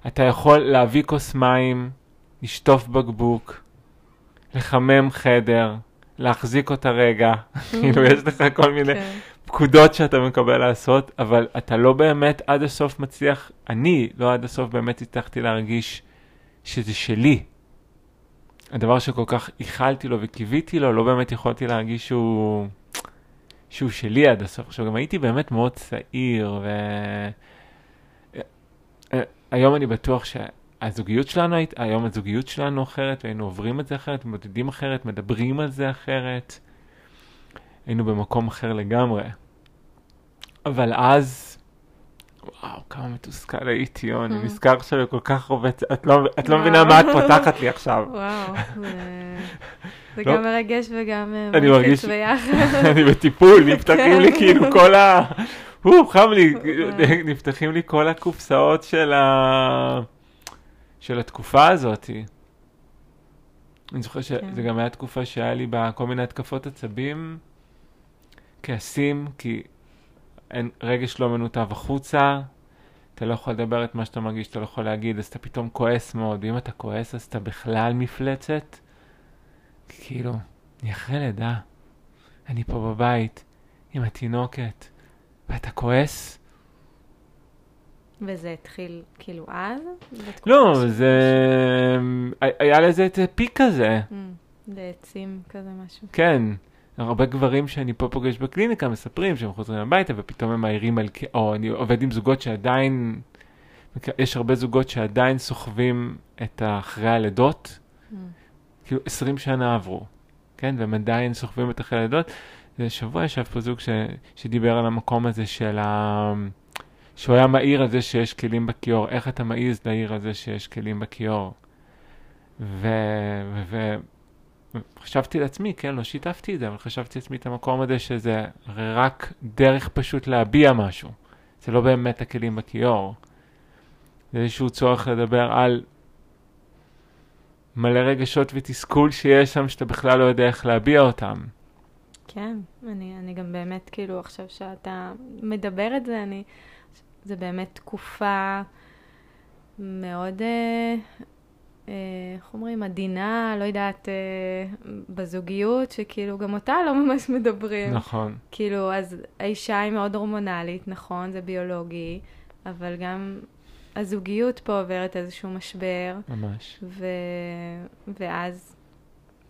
אתה יכול להביא כוס מים, לשטוף בקבוק, לחמם חדר, להחזיק אותה רגע, [laughs] כאילו יש לך כל מיני כן. פקודות שאתה מקבל לעשות, אבל אתה לא באמת עד הסוף מצליח, אני לא עד הסוף באמת הצלחתי להרגיש שזה שלי. הדבר שכל כך ייחלתי לו וקיוויתי לו, לא באמת יכולתי להרגיש שהוא, שהוא שלי עד הסוף. עכשיו, גם הייתי באמת מאוד צעיר, ו... אה, היום אני בטוח שהזוגיות שלנו, היית- היום הזוגיות שלנו אחרת, והיינו עוברים את זה אחרת, מתמודדים אחרת, מדברים על זה אחרת. היינו במקום אחר לגמרי. אבל אז, וואו, כמה מתוסכל הייתי, יו, אני Mm. נזכר עכשיו בכל כך הרבה, את לא, את לא. מבינה מה את פותחת לי עכשיו. [laughs] וואו, זה- לא. גם מרגש וגם אה, אני מלחיץ מרגיש- ביחד. [laughs] אני בטיפול, [laughs] נפתחים לי כן. כאילו כל ה... הו, חם לי. נפתחים לי כל הקופסאות של ה... של התקופה הזאת. אני זוכר שזה כן. גם היה תקופה שהיה לי בה כל מיני התקפות עצבים, כעסים, כי אין, רגש לא מנותב החוצה, אתה לא יכול לדבר את מה שאתה מרגיש, אתה לא יכול להגיד, אז אתה פתאום כועס מאוד, ואם אתה כועס אז אתה בכלל מפלצת. כאילו, אני אחרי לידה, אני פה בבית עם התינוקת, ואתה כועס? וזה התחיל כאילו אז? לא, זה... היה לזה את הפיק כזה. Mm, זה העצים כזה משהו. כן, הרבה גברים שאני פה פוגש בקליניקה מספרים שהם חוזרים הביתה ופתאום הם מעירים על... או אני עובד עם זוגות שעדיין... יש הרבה זוגות שעדיין סוחבים את אחרי הלידות, Mm, כאילו 20 שנה עברו, כן? והם עדיין סוחבים את החלדות. שבוע ישב פה זוג ש, שדיבר על המקום הזה של ה... שהוא היה מעיר על זה שיש כלים בכיור, איך אתה מעז להעיר על זה שיש כלים בכיור? וחשבתי לעצמי, כן, לא שיתפתי את זה, אבל חשבתי לעצמי את המקום הזה שזה רק דרך פשוט להביע משהו. זה לא באמת הכלים בכיור. זה איזשהו צורך לדבר על מלא רגשות ותסכול שיש שם שאתה בכלל לא יודע איך להביע אותם. כן, אני, אני גם באמת, כאילו, עכשיו שאתה מדבר את זה, אני... זה באמת תקופה מאוד, אה, איך אומרים, עדינה, לא יודעת, אה, בזוגיות, שכאילו גם אותה לא ממש מדברים. נכון. כאילו, אז האישה היא מאוד הורמונלית, נכון, זה ביולוגי, אבל גם הזוגיות פה עוברת איזשהו משבר. ממש. ו... ואז,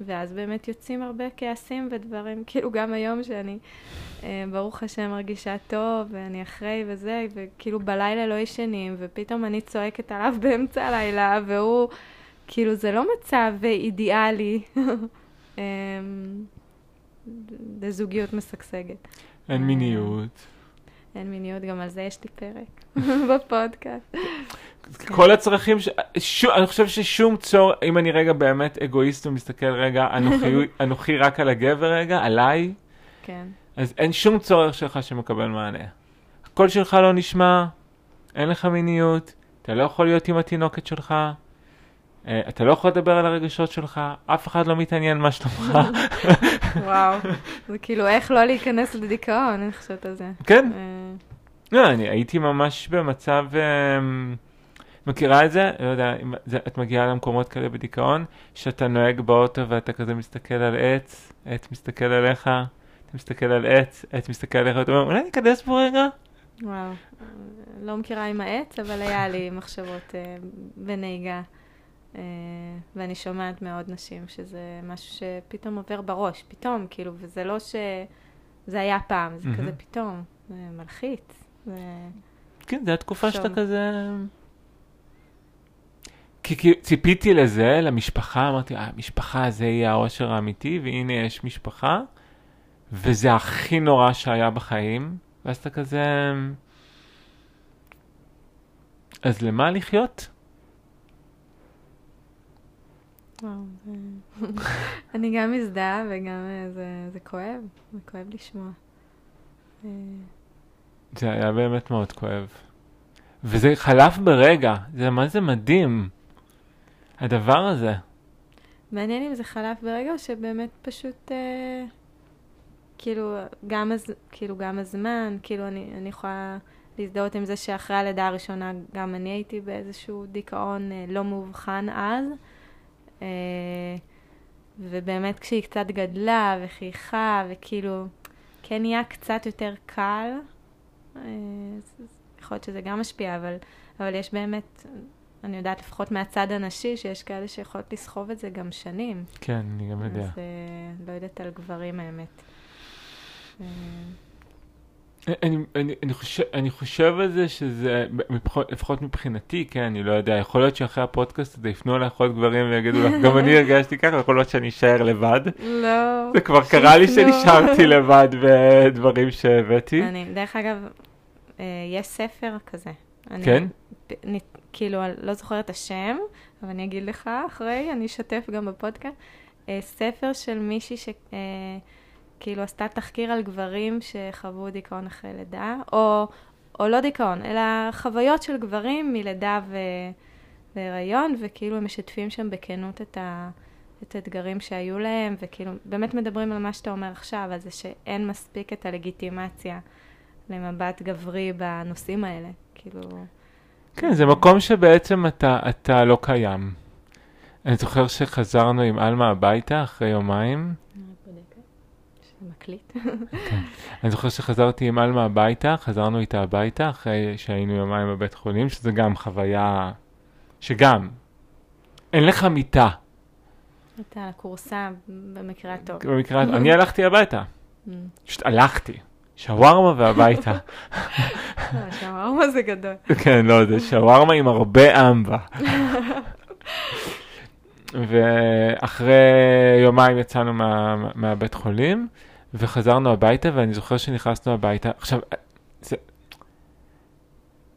ואז באמת יוצאים הרבה כעסים ודברים, כאילו גם היום שאני, אה, ברוך השם, מרגישה טוב, ואני אחרי וזה, וכאילו בלילה לא ישנים, ופתאום אני צועקת עליו באמצע הלילה, והוא, כאילו זה לא מצב אידיאלי [laughs] אמ, לזוגיות משגשגת. אין מיניות. אין מיניות, גם על זה יש לי פרק [laughs] בפודקאסט. כל הצרכים, ש... ש... אני חושב ששום צור, אם אני רגע באמת אגואיסט ומסתכל רגע, אנוכי, [laughs] אנוכי רק על הגבר רגע, עליי, כן. אז אין שום צורך שלך שמקבל מענה. הקול שלך לא נשמע, אין לך מיניות, אתה לא יכול להיות עם התינוקת שלך, אה, אתה לא יכול לדבר על הרגשות שלך, אף אחד לא מתעניין מה שלומך. [laughs] וואו, זה כאילו איך לא להיכנס לדיכאון, אני חושבת על זה. כן. אה, לא, אני הייתי ממש במצב, אמ, מכירה את זה? לא יודע, את מגיעה למקומות כאלה בדיכאון, שאתה נוהג באוטו ואתה כזה מסתכל על עץ, עץ מסתכל עליך, אתה מסתכל על עץ, עץ מסתכל עליך, ואתה אומר, אולי ניכנס פה רגע? וואו, לא מכירה עם העץ, אבל היה לי מחשבות אה, בנהיגה. אה, ואני שומעת מעוד נשים שזה משהו שפתאום עובר בראש, פתאום, כאילו, וזה לא ש... זה היה פעם, זה. כזה פתאום, זה מלחיץ. זה... כן, זו התקופה שאתה שום. כזה... כי, כי ציפיתי לזה, למשפחה, אמרתי, אה, משפחה זה יהיה העושר האמיתי, והנה יש משפחה, וזה הכי נורא שהיה בחיים, ואז אתה כזה... אז למה לחיות? וואו, זה... [laughs] אני גם מזדהה וגם אה, זה, זה כואב, זה כואב לשמוע. אה, זה היה באמת מאוד כואב. וזה חלף ברגע, זה מה זה מדהים, הדבר הזה. מעניין אם זה חלף ברגע או שבאמת פשוט, אה, כאילו, גם, הז... כאילו, גם הזמן, כאילו, אני, אני יכולה להזדהות עם זה שאחרי הלידה הראשונה גם אני הייתי באיזשהו דיכאון אה, לא מאובחן אז. אה, ובאמת כשהיא קצת גדלה וחייכה וכאילו, כן נהיה קצת יותר קל, אה, יכול להיות שזה גם משפיע, אבל, אבל יש באמת, אני יודעת לפחות מהצד הנשי, שיש כאלה שיכולות לסחוב את זה גם שנים. כן, אני גם יודע. אז אה, לא יודעת על גברים האמת. אה, אני, אני, אני, חושב, אני חושב על זה שזה, לפחות, לפחות מבחינתי, כן, אני לא יודע, יכול להיות שאחרי הפודקאסט הזה יפנו אליי עוד גברים ויגידו לך, גם אני [laughs] הרגשתי ככה, יכול להיות שאני אשאר לבד. לא. זה כבר קרה לי. שנשארתי לבד בדברים שהבאתי. אני, דרך אגב, אה, יש ספר כזה. אני, כן? אני, כאילו, לא זוכרת את השם, אבל אני אגיד לך אחרי, אני אשתף גם בפודקאסט. אה, ספר של מישהי ש... כאילו עשתה תחקיר על גברים שחוו דיכאון אחרי לידה, או, או לא דיכאון, אלא חוויות של גברים מלידה ו... והיריון, וכאילו הם משתפים שם בכנות את, ה... את האתגרים שהיו להם, וכאילו באמת מדברים על מה שאתה אומר עכשיו, על זה שאין מספיק את הלגיטימציה למבט גברי בנושאים האלה. כאילו, כן, זה מקום שבעצם אתה, אתה לא קיים. אני זוכר שחזרנו עם עלמה הביתה אחרי יומיים. שזה מקליט. אני זוכר שחזרתי עם עלמה הביתה, חזרנו איתה הביתה אחרי שהיינו יומיים בבית חולים, שזה גם חוויה שגם, אין לך מיטה. הייתה כורסה במקרה הטוב. במקרה, [laughs] אני הלכתי הביתה, Mm. פשוט הלכתי. שווארמה והביתה. לא, [laughs] שווארמה זה גדול. כן, לא, זה שווארמה עם הרבה אמבה. [laughs] ואחרי יומיים יצאנו מה, מהבית חולים, וחזרנו הביתה, ואני זוכר שנכנסנו הביתה. עכשיו, זה...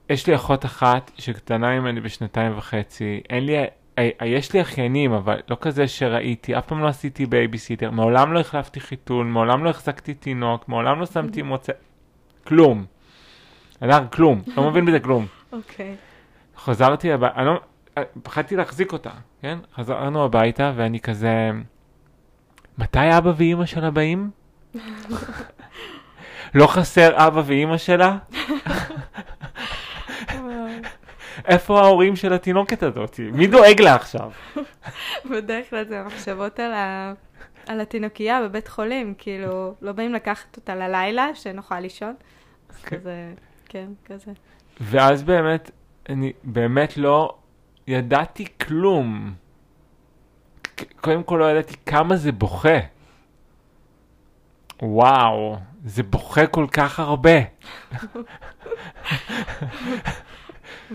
יש לי אחות אחת שקטנה ממני בשנתיים וחצי, אין לי, אה, אה, יש לי אחיינים, אבל לא כזה שראיתי, אף פעם לא עשיתי בייביסיטר, מעולם לא החלפתי חיתול, מעולם לא החזקתי תינוק, מעולם לא שמתי מוצץ, כלום. אדר, כלום, לא מבין בזה כלום. אוקיי. חזרתי הביתה, אני לא, אה, פחדתי להחזיק אותה, כן? חזרנו הביתה ואני כזה, מתי אבא ואימא שלה באים? לא חסר אבא ואימא שלה? איפה ההורים של התינוקת הזאת? מי דואג לה עכשיו? בדרך כלל זה המחשבות על, ה... על התינוקייה בבית חולים, כאילו, לא באים לקחת אותה ללילה, שנוכל לישון. אז כן. כזה, כן, כזה. ואז באמת, אני באמת לא ידעתי כלום. קודם כל לא ידעתי כמה זה בוכה. וואו, זה בוכה כל כך הרבה.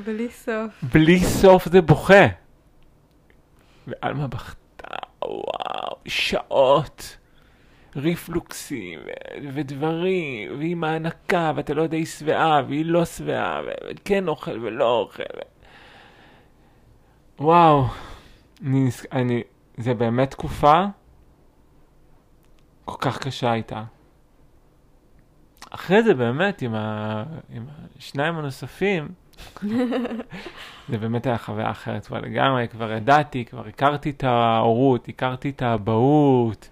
בלי סוף. בלי סוף זה בוכה. ועלמה בכתה, וואו, שעות. ריפלוקסים ו- ודברים, והיא מהנקה, ואתה לא יודע, היא שבעה, והיא לא שבעה, וכן אוכל ולא אוכל. ו... וואו, אני, אני, זה באמת תקופה כל כך קשה הייתה. אחרי זה באמת, עם, ה... עם השניים הנוספים, [laughs] זה באמת היה חוויה אחרת כבר לגמרי, כבר ידעתי, כבר הכרתי את ההורות, הכרתי את האבהות.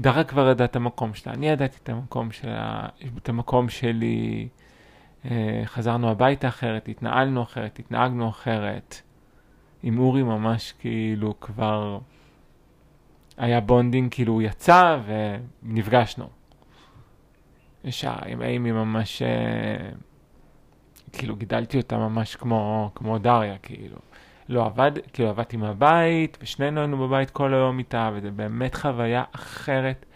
דרה כבר ידעה את המקום שלה, אני ידעתי את המקום שלה, את המקום שלי. אה, חזרנו הביתה אחרת, התנהלנו אחרת, התנהגנו אחרת. עם אורי ממש כאילו כבר היה bonding, כאילו הוא יצא ונפגשנו. ישר, עם אימי ממש, אה, כאילו גידלתי אותה ממש כמו, כמו דריה, כאילו. לא עבד, כאילו עבדתי מהבית, ושנינו היינו בבית כל היום איתה, וזה באמת חוויה אחרת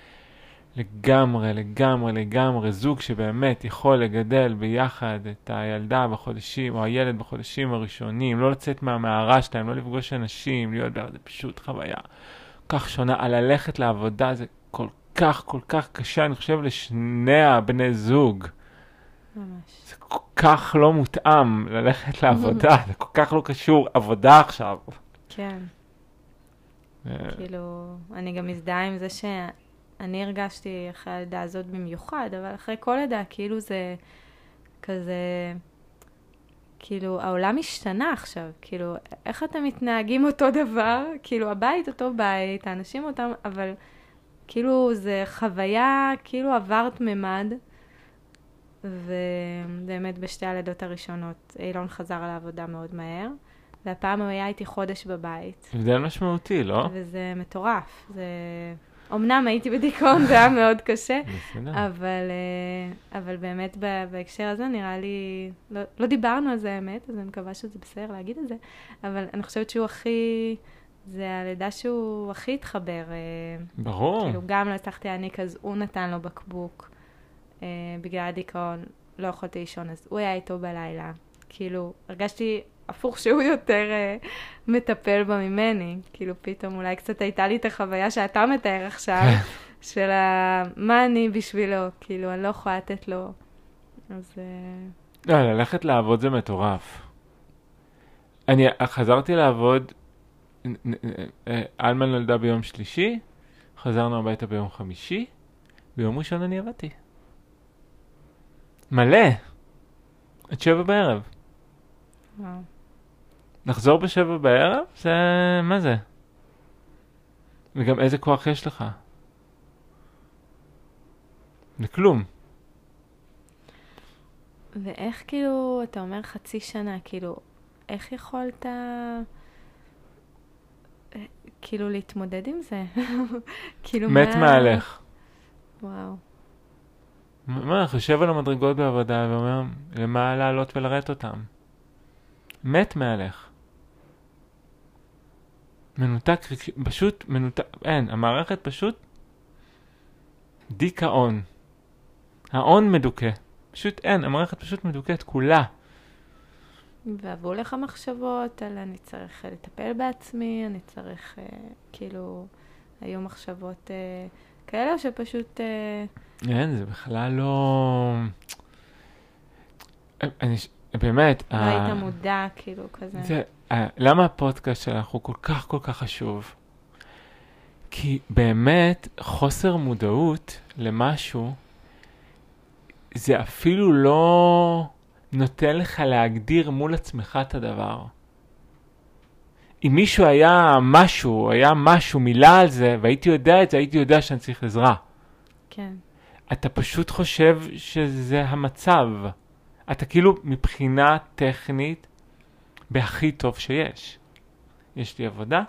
לגמרי, לגמרי, לגמרי. זוג שבאמת יכול לגדל ביחד את הילדה בחודשים, או הילד בחודשים הראשונים, לא לצאת מהמערה שלהם, לא לפגוש אנשים, להיות ביחד, זה פשוט חוויה כך שונה. על ללכת לעבודה זה כל כך, כל כך קשה, אני חושב, לשני הבני זוג. ממש. זה כל כך לא מותאם ללכת לעבודה, [laughs] זה כל כך לא קשור, עבודה עכשיו. כן. אה, כאילו, אני גם מזדהה עם זה שאני הרגשתי אחרי הלידה הזאת במיוחד, אבל אחרי כל לידה, כאילו זה כזה, כאילו, העולם השתנה עכשיו, כאילו, איך אתם מתנהגים אותו דבר? כאילו, הבית אותו בית, האנשים אותם, אבל כאילו, זה חוויה, כאילו עברת ממד, ובאמת בשתי הלידות הראשונות אילון חזר לעבודה מאוד מהר, והפעם הוא היה איתי חודש בבית. הבדל משמעותי, לא? וזה מטורף. זה... אמנם הייתי בדיכאון, זה היה מאוד קשה. אבל, אה, אבל באמת בהקשר הזה נראה לי, לא, לא דיברנו על זה האמת, אז אני מקווה שזה בסדר להגיד את זה, אבל אני חושבת שהוא הכי, זה הלידה שהוא הכי התחבר. אה, ברור. כאילו גם לא הצלחתי להעניק, אז הוא נתן לו בקבוק. אה, בגלל הדיכאון לא יכולתי לישון, אז הוא היה איתו בלילה. כאילו, הרגשתי הפוך שהוא יותר אה, מטפל בה ממני. כאילו, פתאום אולי קצת הייתה לי את החוויה שאתה מתאר עכשיו, של ה... מה אני בשבילו, כאילו, אני לא יכולה לתת לו. אז... אה, לא, ללכת לעבוד זה מטורף. אני חזרתי לעבוד, אה, אלמה נולדה ביום שלישי, חזרנו הביתה ביום חמישי, ביום ראשון אני עבדתי. מלא. עד שבע בערב. וואו. לחזור בשבע בערב? זה... מה זה? וגם איזה כוח יש לך? לכלום. ואיך כאילו, אתה אומר חצי שנה, כאילו, איך יכולת אה, כאילו להתמודד עם זה? [laughs] כאילו, מת מה- מעליך. וואו. מה, איך יושב על המדרגות בעבודה ואומר, למה לעלות ולרדת אותם? מת מעליך. מנותק, פשוט מנותק, אין, המערכת פשוט דיכאון. ההון מדוכא. פשוט אין, המערכת פשוט מדוכאת כולה. ועברו לך מחשבות על אני צריך אה, לטפל בעצמי, אני צריך, אה, כאילו, היו מחשבות אה, כאלה, או שפשוט... אה, אין, זה בכלל לא... אני, ש- באמת, לא ה- היית מודע, כאילו, כזה. זה, למה הפודקאסט שלך הוא כל כך כל כך חשוב? כי באמת חוסר מודעות למשהו, זה אפילו לא נותן לך להגדיר מול עצמך את הדבר. אם מישהו היה משהו, היה משהו, מילה על זה, והייתי יודע את זה, הייתי יודע שאני צריך עזרה. כן. אתה פשוט חושב שזה המצב. אתה כאילו מבחינה טכנית בהכי טוב שיש. יש לי עבודה,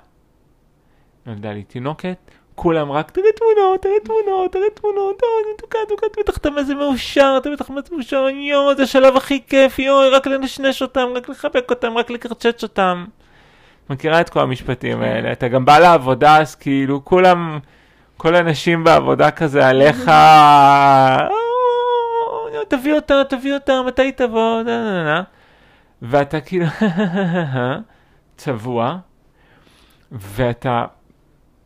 נולדה לי תינוקת, כולם רק תראה תמונות, תראה תמונות, תראה תמונות, אוי, מתוקה, מתוקה, בטח אתה איזה מאושר, אתה בטח מאושר, יואו, זה השלב הכי כיפי, אוי, רק לנשנש אותם, רק לחבק אותם, רק לקרצ'ץ' אותם. מכירה את כל המשפטים כן. האלה, אתה גם בא לעבודה, אז כאילו, כולם, כל האנשים בעבודה כזה עליך, [laughs] "או, תביא אותה, תביא אותה, מתי תבוא, נה נה נה, ואתה כאילו, [laughs] צבוע, ואתה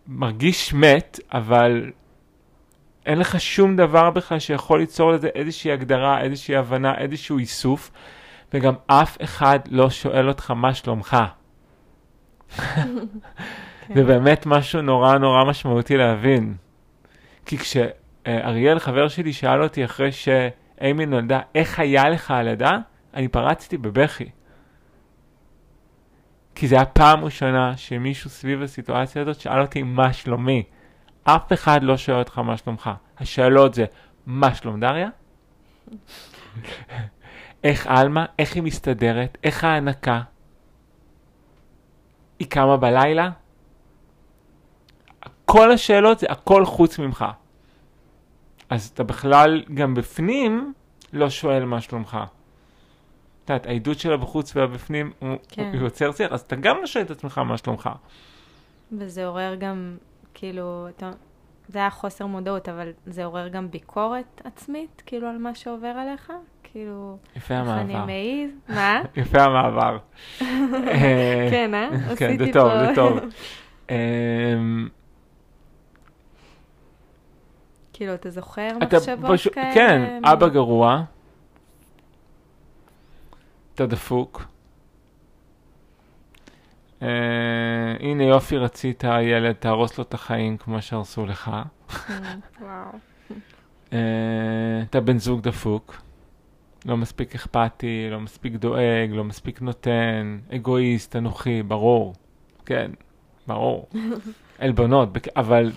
מרגיש מת, אבל אין לך שום דבר בכלל שיכול ליצור לזה איזושהי הגדרה, איזושהי הבנה, איזשהו איסוף, וגם אף אחד לא שואל אותך מה שלומך. [laughs] זה באמת משהו נורא נורא משמעותי להבין. כי כשאריאל, חבר שלי, שאל אותי אחרי שאימי נולדה, איך היה לך הלידה? אני פרצתי בבכי. כי זה הפעם ראשונה שמישהו סביב הסיטואציה הזאת שאל אותי מה שלומי. אף אחד לא שואל אותך מה שלומך. השאלות זה, מה שלום דריה? איך עלמה? איך היא מסתדרת? איך ההנקה? היא קמה בלילה? כל השאלות זה הכל חוץ ממך. אז אתה בכלל גם בפנים לא שואל מה שלומך. את יודעת, העדות של הבחוץ והבפנים הוא, כן. הוא יוצר שיח, אז אתה גם שואל את עצמך מה שלומך. וזה עורר גם, כאילו, אתה, זה היה חוסר מודעות, אבל זה עורר גם ביקורת עצמית, כאילו, על מה שעובר עליך? כאילו, יפה איך אני המעבר. מעז? מה? [laughs] יפה המעבר. [laughs] כן, אה? כן, זה טוב, זה טוב. [laughs] אמ, כאילו, אתה זוכר מחשבות כאלה? כן, אבא גרוע, אתה דפוק. אה, הנה יופי רצית ילד, תהרוס לו את החיים כמו שהרסו לך. [laughs] וואו. אה, אתה בן זוג דפוק, לא מספיק אכפתי, לא מספיק דואג, לא מספיק נותן, אגואיסט, אנוכי, ברור. כן, ברור. [laughs] עלבונות, בק- אבל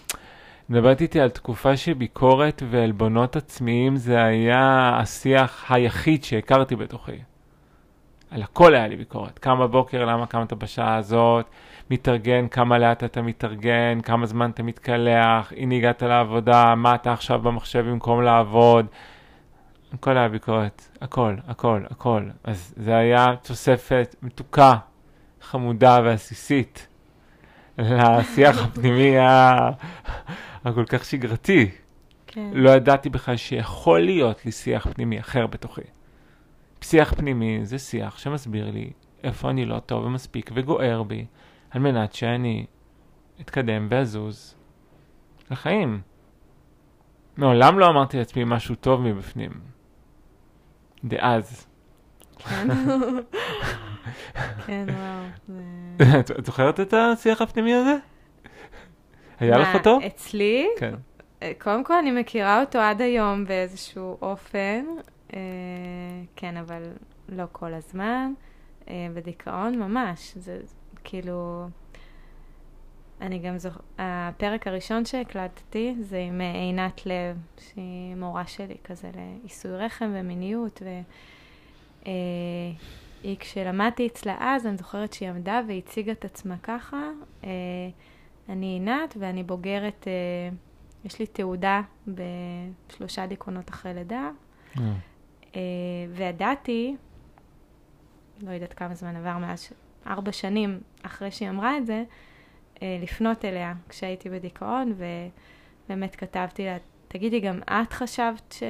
מדברת איתי על תקופה של ביקורת ועלבונות עצמיים, זה היה השיח היחיד שהכרתי בתוכי. על הכל היה לי ביקורת. קם בבוקר, למה קמת בשעה הזאת? מתארגן, כמה לאט אתה מתארגן, כמה זמן אתה מתקלח, הנה הגעת לעבודה, מה אתה עכשיו במחשב במקום לעבוד. הכל היה ביקורת, הכל, הכל, הכל. אז זה היה תוספת מתוקה, חמודה ועסיסית לשיח [laughs] הפנימי הכל כך שגרתי. כן. לא ידעתי בכלל שיכול להיות לי שיח פנימי אחר בתוכי. שיח פנימי זה שיח שמסביר לי איפה אני לא טוב ומספיק וגוער בי, על מנת שאני אתקדם ואזוז לחיים. מעולם לא אמרתי לעצמי משהו טוב מבפנים. דאז. כן. כן, וואו. [laughs] את זוכרת את השיח הפנימי הזה? היה לך אותו? אצלי? כן. קודם כל, אני מכירה אותו עד היום באיזשהו אופן. אה, כן, אבל לא כל הזמן. אה, בדיכאון ממש. זה כאילו... אני גם זוכרת, הפרק הראשון שהקלטתי זה עם אה, עינת לב, שהיא מורה שלי כזה לעיסוי רחם ומיניות, והיא כשלמדתי אצלה אז, אני זוכרת שהיא עמדה והציגה את עצמה ככה, אני עינת ואני בוגרת, יש לי תעודה בשלושה דיכאונות אחרי לידה, אה, וידעתי, לא יודעת כמה זמן עבר מאז, ארבע שנים אחרי שהיא אמרה את זה, אה, לפנות אליה כשהייתי בדיכאון, ובאמת כתבתי לה, תגידי, גם את חשבת ש...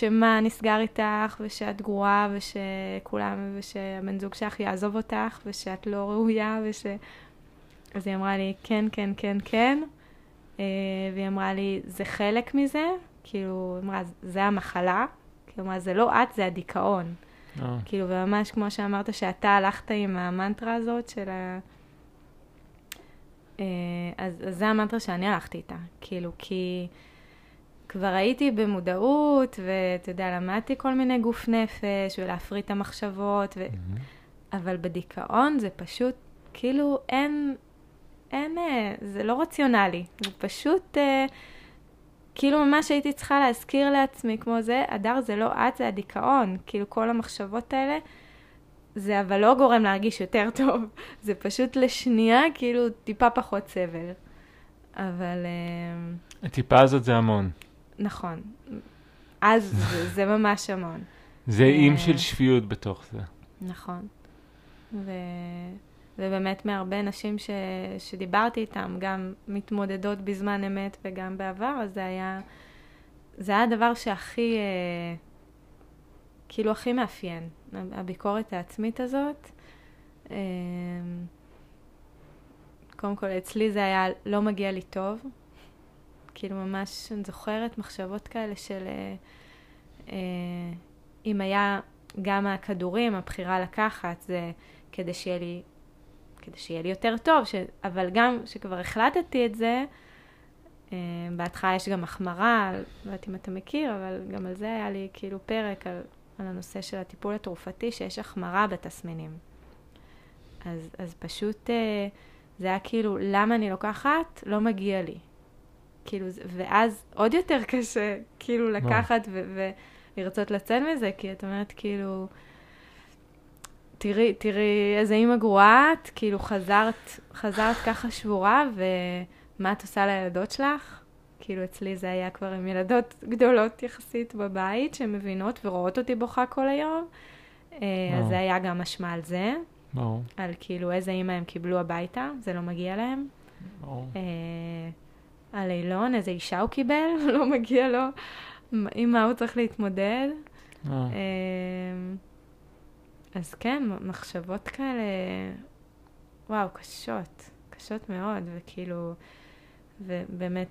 שמה נסגר איתך, ושאת גרועה, ושכולם, ושהבן זוג שלך יעזוב אותך, ושאת לא ראויה, וש... אז היא אמרה לי, כן, כן, כן, כן. אה, והיא אמרה לי, זה חלק מזה, כאילו, היא אמרה, זה המחלה. כלומר, זה לא את, זה הדיכאון. אה. כאילו, וממש כמו שאמרת, שאתה הלכת עם המנטרה הזאת של ה... אה, אז, אז זה המנטרה שאני הלכתי איתה. כאילו, כי כבר הייתי במודעות, ואתה יודע, למדתי כל מיני גוף נפש, ולהפריט את המחשבות, ו... מהמם. אבל בדיכאון זה פשוט, כאילו, אין, אין, אה, זה לא רציונלי. זה פשוט, אה, כאילו ממש הייתי צריכה להזכיר לעצמי כמו זה, הדר זה לא את, זה הדיכאון. כאילו כל המחשבות האלה, זה אבל לא גורם להרגיש יותר [laughs] טוב. זה פשוט לשנייה, כאילו, טיפה פחות סבל. אבל, אה, הטיפה הזאת זה המון. נכון. אז זה, [laughs] זה ממש המון. זה אה. איים של שפיות בתוך זה. נכון. ו... ובאמת מהרבה נשים ש... שדיברתי איתן, גם מתמודדות בזמן אמת וגם בעבר, אז זה היה, זה היה הדבר שהכי, אה, כאילו הכי מאפיין, הביקורת העצמית הזאת. אה, קודם כל, אצלי זה היה לא מגיע לי טוב. כאילו ממש, אני זוכרת מחשבות כאלה של אה, אה, אם היה גם הכדורים, הבחירה לקחת, זה כדי שיהיה לי, כדי שיהיה לי יותר טוב, ש... אבל גם שכבר החלטתי את זה, אה, בהתחלה יש גם החמרה, לא יודעת אם אתה מכיר, אבל גם על זה היה לי כאילו פרק על, על הנושא של הטיפול התרופתי, שיש החמרה בתסמינים. אז, אז פשוט אה, זה היה כאילו, למה אני לוקחת? לא מגיע לי. כאילו, ואז עוד יותר קשה, כאילו, לקחת ו- ולרצות לצאת מזה, כי את אומרת, כאילו, תראי, תראי איזה אימא גרועה את, כאילו, חזרת, חזרת ככה שבורה, ומה את עושה לילדות שלך? כאילו, אצלי זה היה כבר עם ילדות גדולות יחסית בבית, שמבינות ורואות אותי בוכה כל היום. אה, אז. זה היה גם אשמה על זה, ברור, על כאילו איזה אימא הם קיבלו הביתה, זה לא מגיע להם. ברור. אה, על אילון, איזה אישה הוא קיבל, [laughs] לא מגיע לו, עם מה הוא צריך להתמודד. אז כן, מחשבות כאלה, וואו, קשות, קשות מאוד, וכאילו, ובאמת,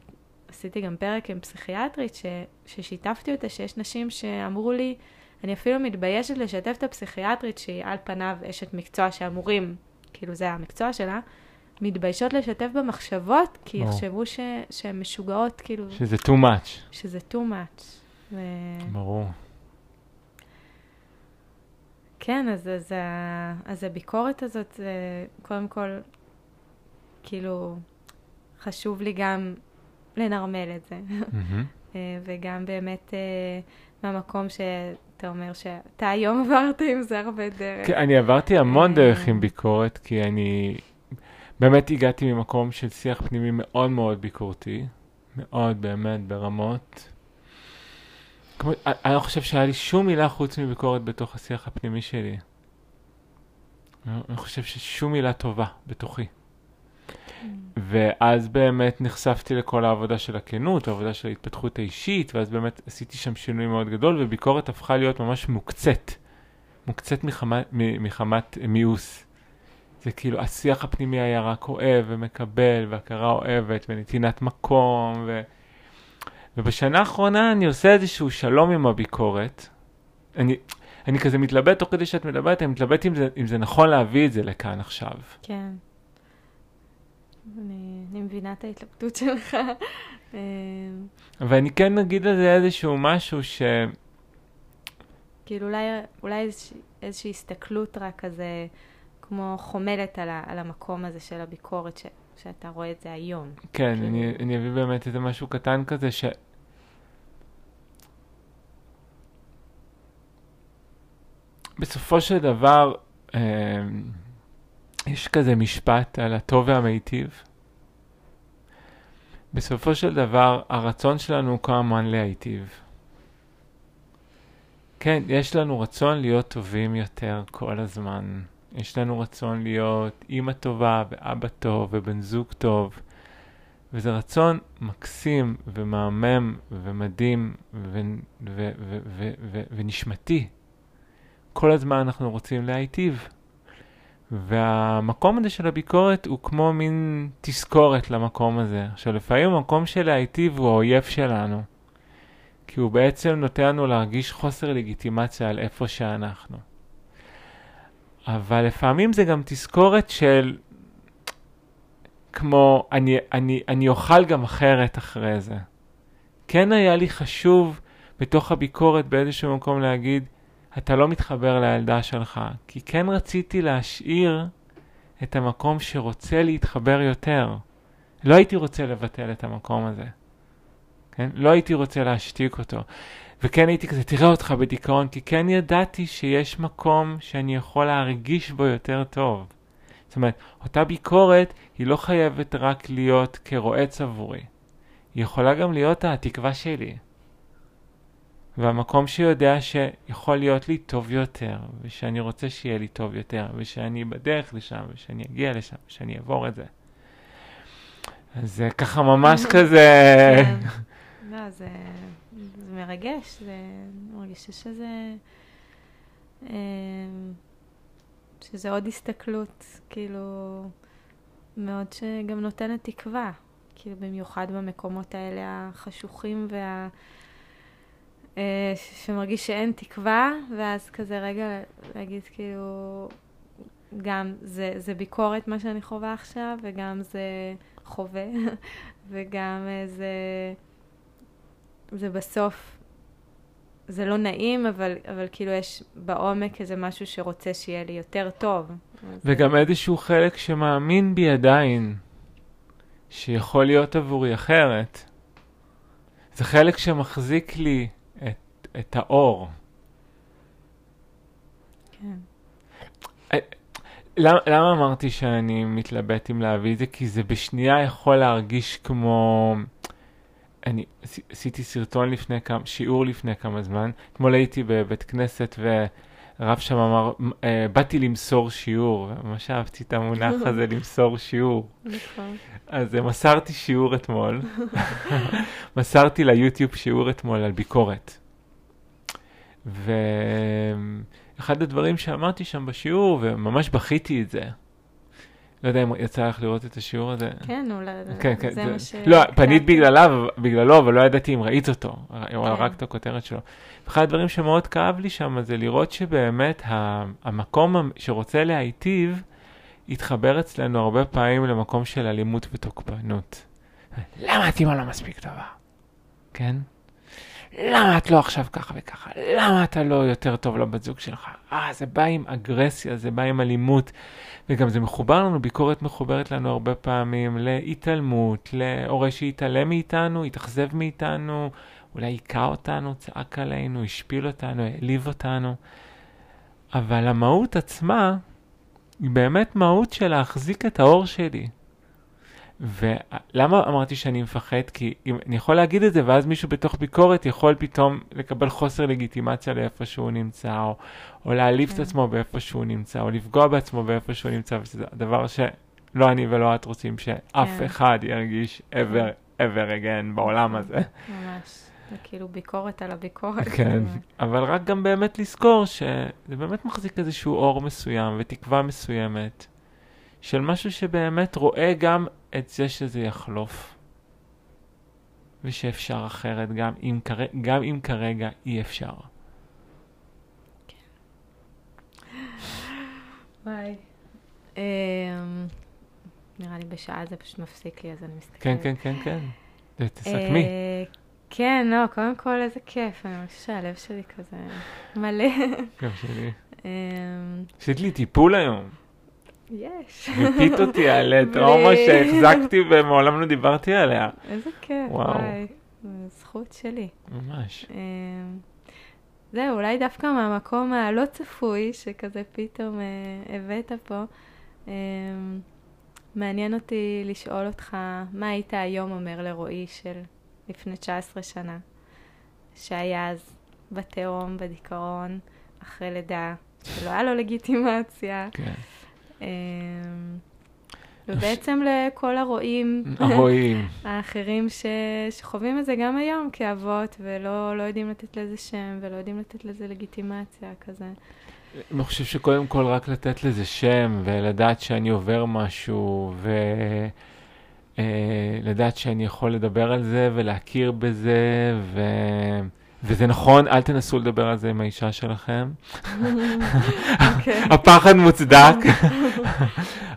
עשיתי גם פרק עם פסיכיאטרית, ש, ששיתפתי אותה, שיש נשים שאמרו לי, אני אפילו מתביישת לשתף את הפסיכיאטרית, שהיא על פניו אשת מקצוע שאמורים, כאילו זה המקצוע שלה, מתביישות לשתף במחשבות, כי ברור. יחשבו ש, שהן משוגעות, כאילו, שזה too much. שזה too much. ו... ברור. כן, אז, אז, ה- אז הביקורת הזאת, זה קודם כל, כאילו, חשוב לי גם לנרמל את זה. [laughs] אה, וגם באמת אה, מהמקום שאתה אומר שאתה היום עברת עם זה הרבה דרך. כן, אני עברתי המון דרך אה. עם ביקורת, כי אני באמת הגעתי ממקום של שיח פנימי מאוד מאוד ביקורתי, מאוד באמת ברמות. כמו, אני- אני לא חושב שהיה לי שום מילה חוץ מביקורת בתוך השיח הפנימי שלי. אני אני חושב ששום מילה טובה בתוכי. ואז באמת נחשפתי לכל העבודה של הכנות, העבודה של ההתפתחות האישית, ואז באמת עשיתי שם שינוי מאוד גדול, וביקורת הפכה להיות ממש מוקצת. מוקצת מחמת, מחמת מיאוס. זה כאילו, השיח הפנימי היה רק אוהב ומקבל, והכרה אוהבת, ונתינת מקום, ו... ובשנה האחרונה אני עושה איזשהו שלום עם הביקורת. אני, אני כזה מתלבט, תוך כדי שאת מדברת, אני מתלבט אם זה, אם זה נכון להביא את זה לכאן עכשיו. כן. אני, אני מבינה את ההתלבטות שלך. אה, ואני כן אגיד על זה איזשהו משהו ש... כאילו אולי, אולי איזוש, איזושהי הסתכלות רק כזה, כמו חומלת על, ה, על המקום הזה של הביקורת, ש, שאתה רואה את זה היום. כן, כאילו- אני, אני אביא באמת איזה משהו קטן כזה, ש... בסופו של דבר, אה, יש כזה משפט על הטוב והמיטיב. בסופו של דבר, הרצון שלנו הוא כמובן להיטיב. כן, יש לנו רצון להיות טובים יותר כל הזמן. יש לנו רצון להיות אימא טובה ואבא טוב ובן זוג טוב. וזה רצון מקסים ומהמם ומדהים ו- ו- ו- ונשמתי. כל הזמן אנחנו רוצים להיטיב. והמקום הזה של הביקורת הוא כמו מין תזכורת למקום הזה. עכשיו, לפעמים המקום של להיטיב הוא האויב שלנו. כי הוא בעצם נותן לנו להרגיש חוסר לגיטימציה על איפה שאנחנו. אבל לפעמים זה גם תזכורת של כמו אני, אני, אני אוכל גם אחרת אחרי זה. כן היה לי חשוב בתוך הביקורת באיזשהו מקום להגיד, אתה לא מתחבר לילדה שלך, כי כן רציתי להשאיר את המקום שרוצה להתחבר יותר. לא הייתי רוצה לבטל את המקום הזה. כן? לא הייתי רוצה להשתיק אותו. וכן הייתי כזה, תראה אותך בדיכאון, כי כן ידעתי שיש מקום שאני יכול להרגיש בו יותר טוב. זאת אומרת, אותה ביקורת היא לא חייבת רק להיות כרועץ עבורי. היא יכולה גם להיות התקווה שלי. והמקום שיודע שיכול להיות לי טוב יותר, ושאני רוצה שיהיה לי טוב יותר, ושאני בדרך לשם, ושאני אגיע לשם, ושאני אעבור את זה. אז זה ככה ממש [laughs] כזה... לא, זה, זה מרגש, זה מרגישה שזה... אה, שזה עוד הסתכלות, כאילו, מאוד שגם נותנת תקווה, כאילו במיוחד במקומות האלה החשוכים וה... אה, שמרגיש שאין תקווה, ואז כזה רגע להגיד כאילו, גם זה, זה ביקורת מה שאני חווה עכשיו, וגם זה חווה, [laughs] וגם אה, זה, זה בסוף, זה לא נעים, אבל, אבל כאילו יש בעומק איזה משהו שרוצה שיהיה לי יותר טוב. וגם זה- איזשהו חלק שמאמין בי עדיין, שיכול להיות עבורי אחרת. זה חלק שמחזיק לי את, את האור. כן. למה, למה אמרתי שאני מתלבט אם להביא את זה? כי זה בשנייה יכול להרגיש כמו... אני עשי- עשיתי סרטון לפני כמה, שיעור לפני כמה זמן. אתמול הייתי בבית כנסת ורב שם אמר, "אה, באתי למסור שיעור. ממש אהבתי את המונח הזה, [laughs] למסור שיעור. נכון. אז אה, מסרתי שיעור אתמול. [laughs] מסרתי ליוטיוב שיעור אתמול על ביקורת. ואחד הדברים שאמרתי שם בשיעור, וממש בכיתי את זה, לא יודע אם יצא לך לראות את השיעור הזה. כן, אולי כן, כן, זה מה ש... לא, פנית. בגלליו, בגללו, אבל לא ידעתי אם ראית אותו, או כן. רק את הכותרת שלו. אחד הדברים שמאוד כאב לי שם זה לראות שבאמת המקום המ- שרוצה להיטיב, התחבר אצלנו הרבה פעמים למקום של אלימות ותוקפנות. למה את אימא לא מספיק טובה? כן? למה את לא עכשיו ככה וככה? למה אתה לא יותר טוב לבת זוג שלך? אה, זה בא עם אגרסיה, זה בא עם אלימות. וגם זה מחובר לנו, ביקורת מחוברת לנו הרבה פעמים להתעלמות, להורה שהתעלם מאיתנו, התאכזב מאיתנו, אולי היכה אותנו, צעק עלינו, השפיל אותנו, העליב אותנו. אבל המהות עצמה היא באמת מהות של להחזיק את האור שלי. ולמה אמרתי שאני מפחד? כי אם, אני יכול להגיד את זה, ואז מישהו בתוך ביקורת יכול פתאום לקבל חוסר לגיטימציה לאיפה שהוא נמצא, או, או להעליב את כן. עצמו באיפה שהוא נמצא, או לפגוע בעצמו באיפה שהוא נמצא, וזה דבר שלא אני ולא את רוצים שאף כן. אחד ירגיש ever, ever again בעולם הזה. ממש. זה כאילו ביקורת על הביקורת. כן, אבל רק גם באמת לזכור שזה באמת מחזיק איזשהו אור מסוים ותקווה מסוימת של משהו שבאמת רואה גם את זה שזה יחלוף. ושאפשר אחרת גם אם. גם אם כרגע אי אפשר. וואי. אמ, נראה לי בשעה זה פשוט מפסיק לי, אז אני מסתכלת. כן, כן, כן, כן. תסכמי. אה, כן, לא, קודם כל איזה כיף, אני מרגישה שהלב שלי כזה מלא. גם שלי. אמ, עשית לי טיפול היום. יש. ריפית אותי [laughs] על בלי- טראומה שהחזקתי ומעולם לא דיברתי עליה. איזה כיף. וואי. זכות שלי. ממש. אמ, זהו, אולי דווקא מהמקום הלא צפוי, שכזה פתאום אה, הבאת פה, אמ, מעניין אותי לשאול אותך, מה היית היום אומר לרועי של לפני 19 שנה, שהיה אז בתהום, בדיכאון, אחרי לידה, שלא היה לו לגיטימציה. כן. אמ, ובעצם לכל הרועים [laughs] הרואים. האחרים ש... שחווים את זה גם היום כאבות, ולא לא יודעים לתת לזה שם, ולא יודעים לתת לזה לגיטימציה כזה. אני חושב שקודם כל רק לתת לזה שם, ולדעת שאני עובר משהו, ולדעת שאני יכול לדבר על זה, ולהכיר בזה, ו... וזה נכון, אל תנסו לדבר על זה עם האישה שלכם. אוקיי. הפחד מוצדק.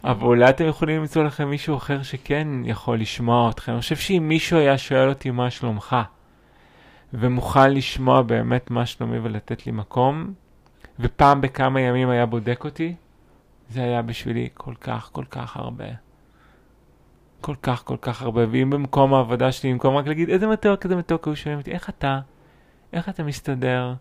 אבל אולי אתם יכולים למצוא לכם מישהו אחר שכן יכול לשמוע אתכם. אני חושב שאם מישהו היה שואל אותי מה שלומך, ומוכן לשמוע באמת מה שלומי ולתת לי מקום, ופעם בכמה ימים היה בודק אותי, זה היה בשבילי כל כך כל כך הרבה. כל כך כל כך הרבה. ואם במקום העבודה שלי, במקום רק להגיד איזה מתוק, איזה מתוק, היו שואלים אותי, איך אתה? איך אתה מסתדר?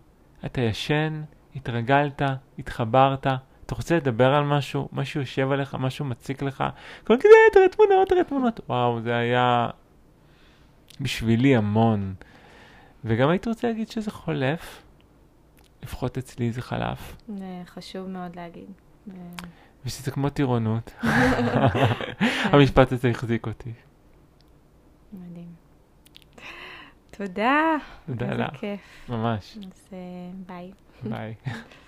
אתה ישן? התרגלת? התחברת? אתה רוצה לדבר על משהו? משהו יושב עליך? משהו מציק לך? כל כזה, תראה תמונות, תראה תמונות. וואו, זה היה בשבילי המון. וגם הייתי רוצה להגיד שזה חולף. לפחות אצלי זה חלף. זה חשוב מאוד להגיד. ושזה כמו טירונות. [laughs] [laughs] המשפט הזה החזיק אותי. מדהים. תודה. תודה לך. ממש. אז אה, ביי. ביי. [laughs]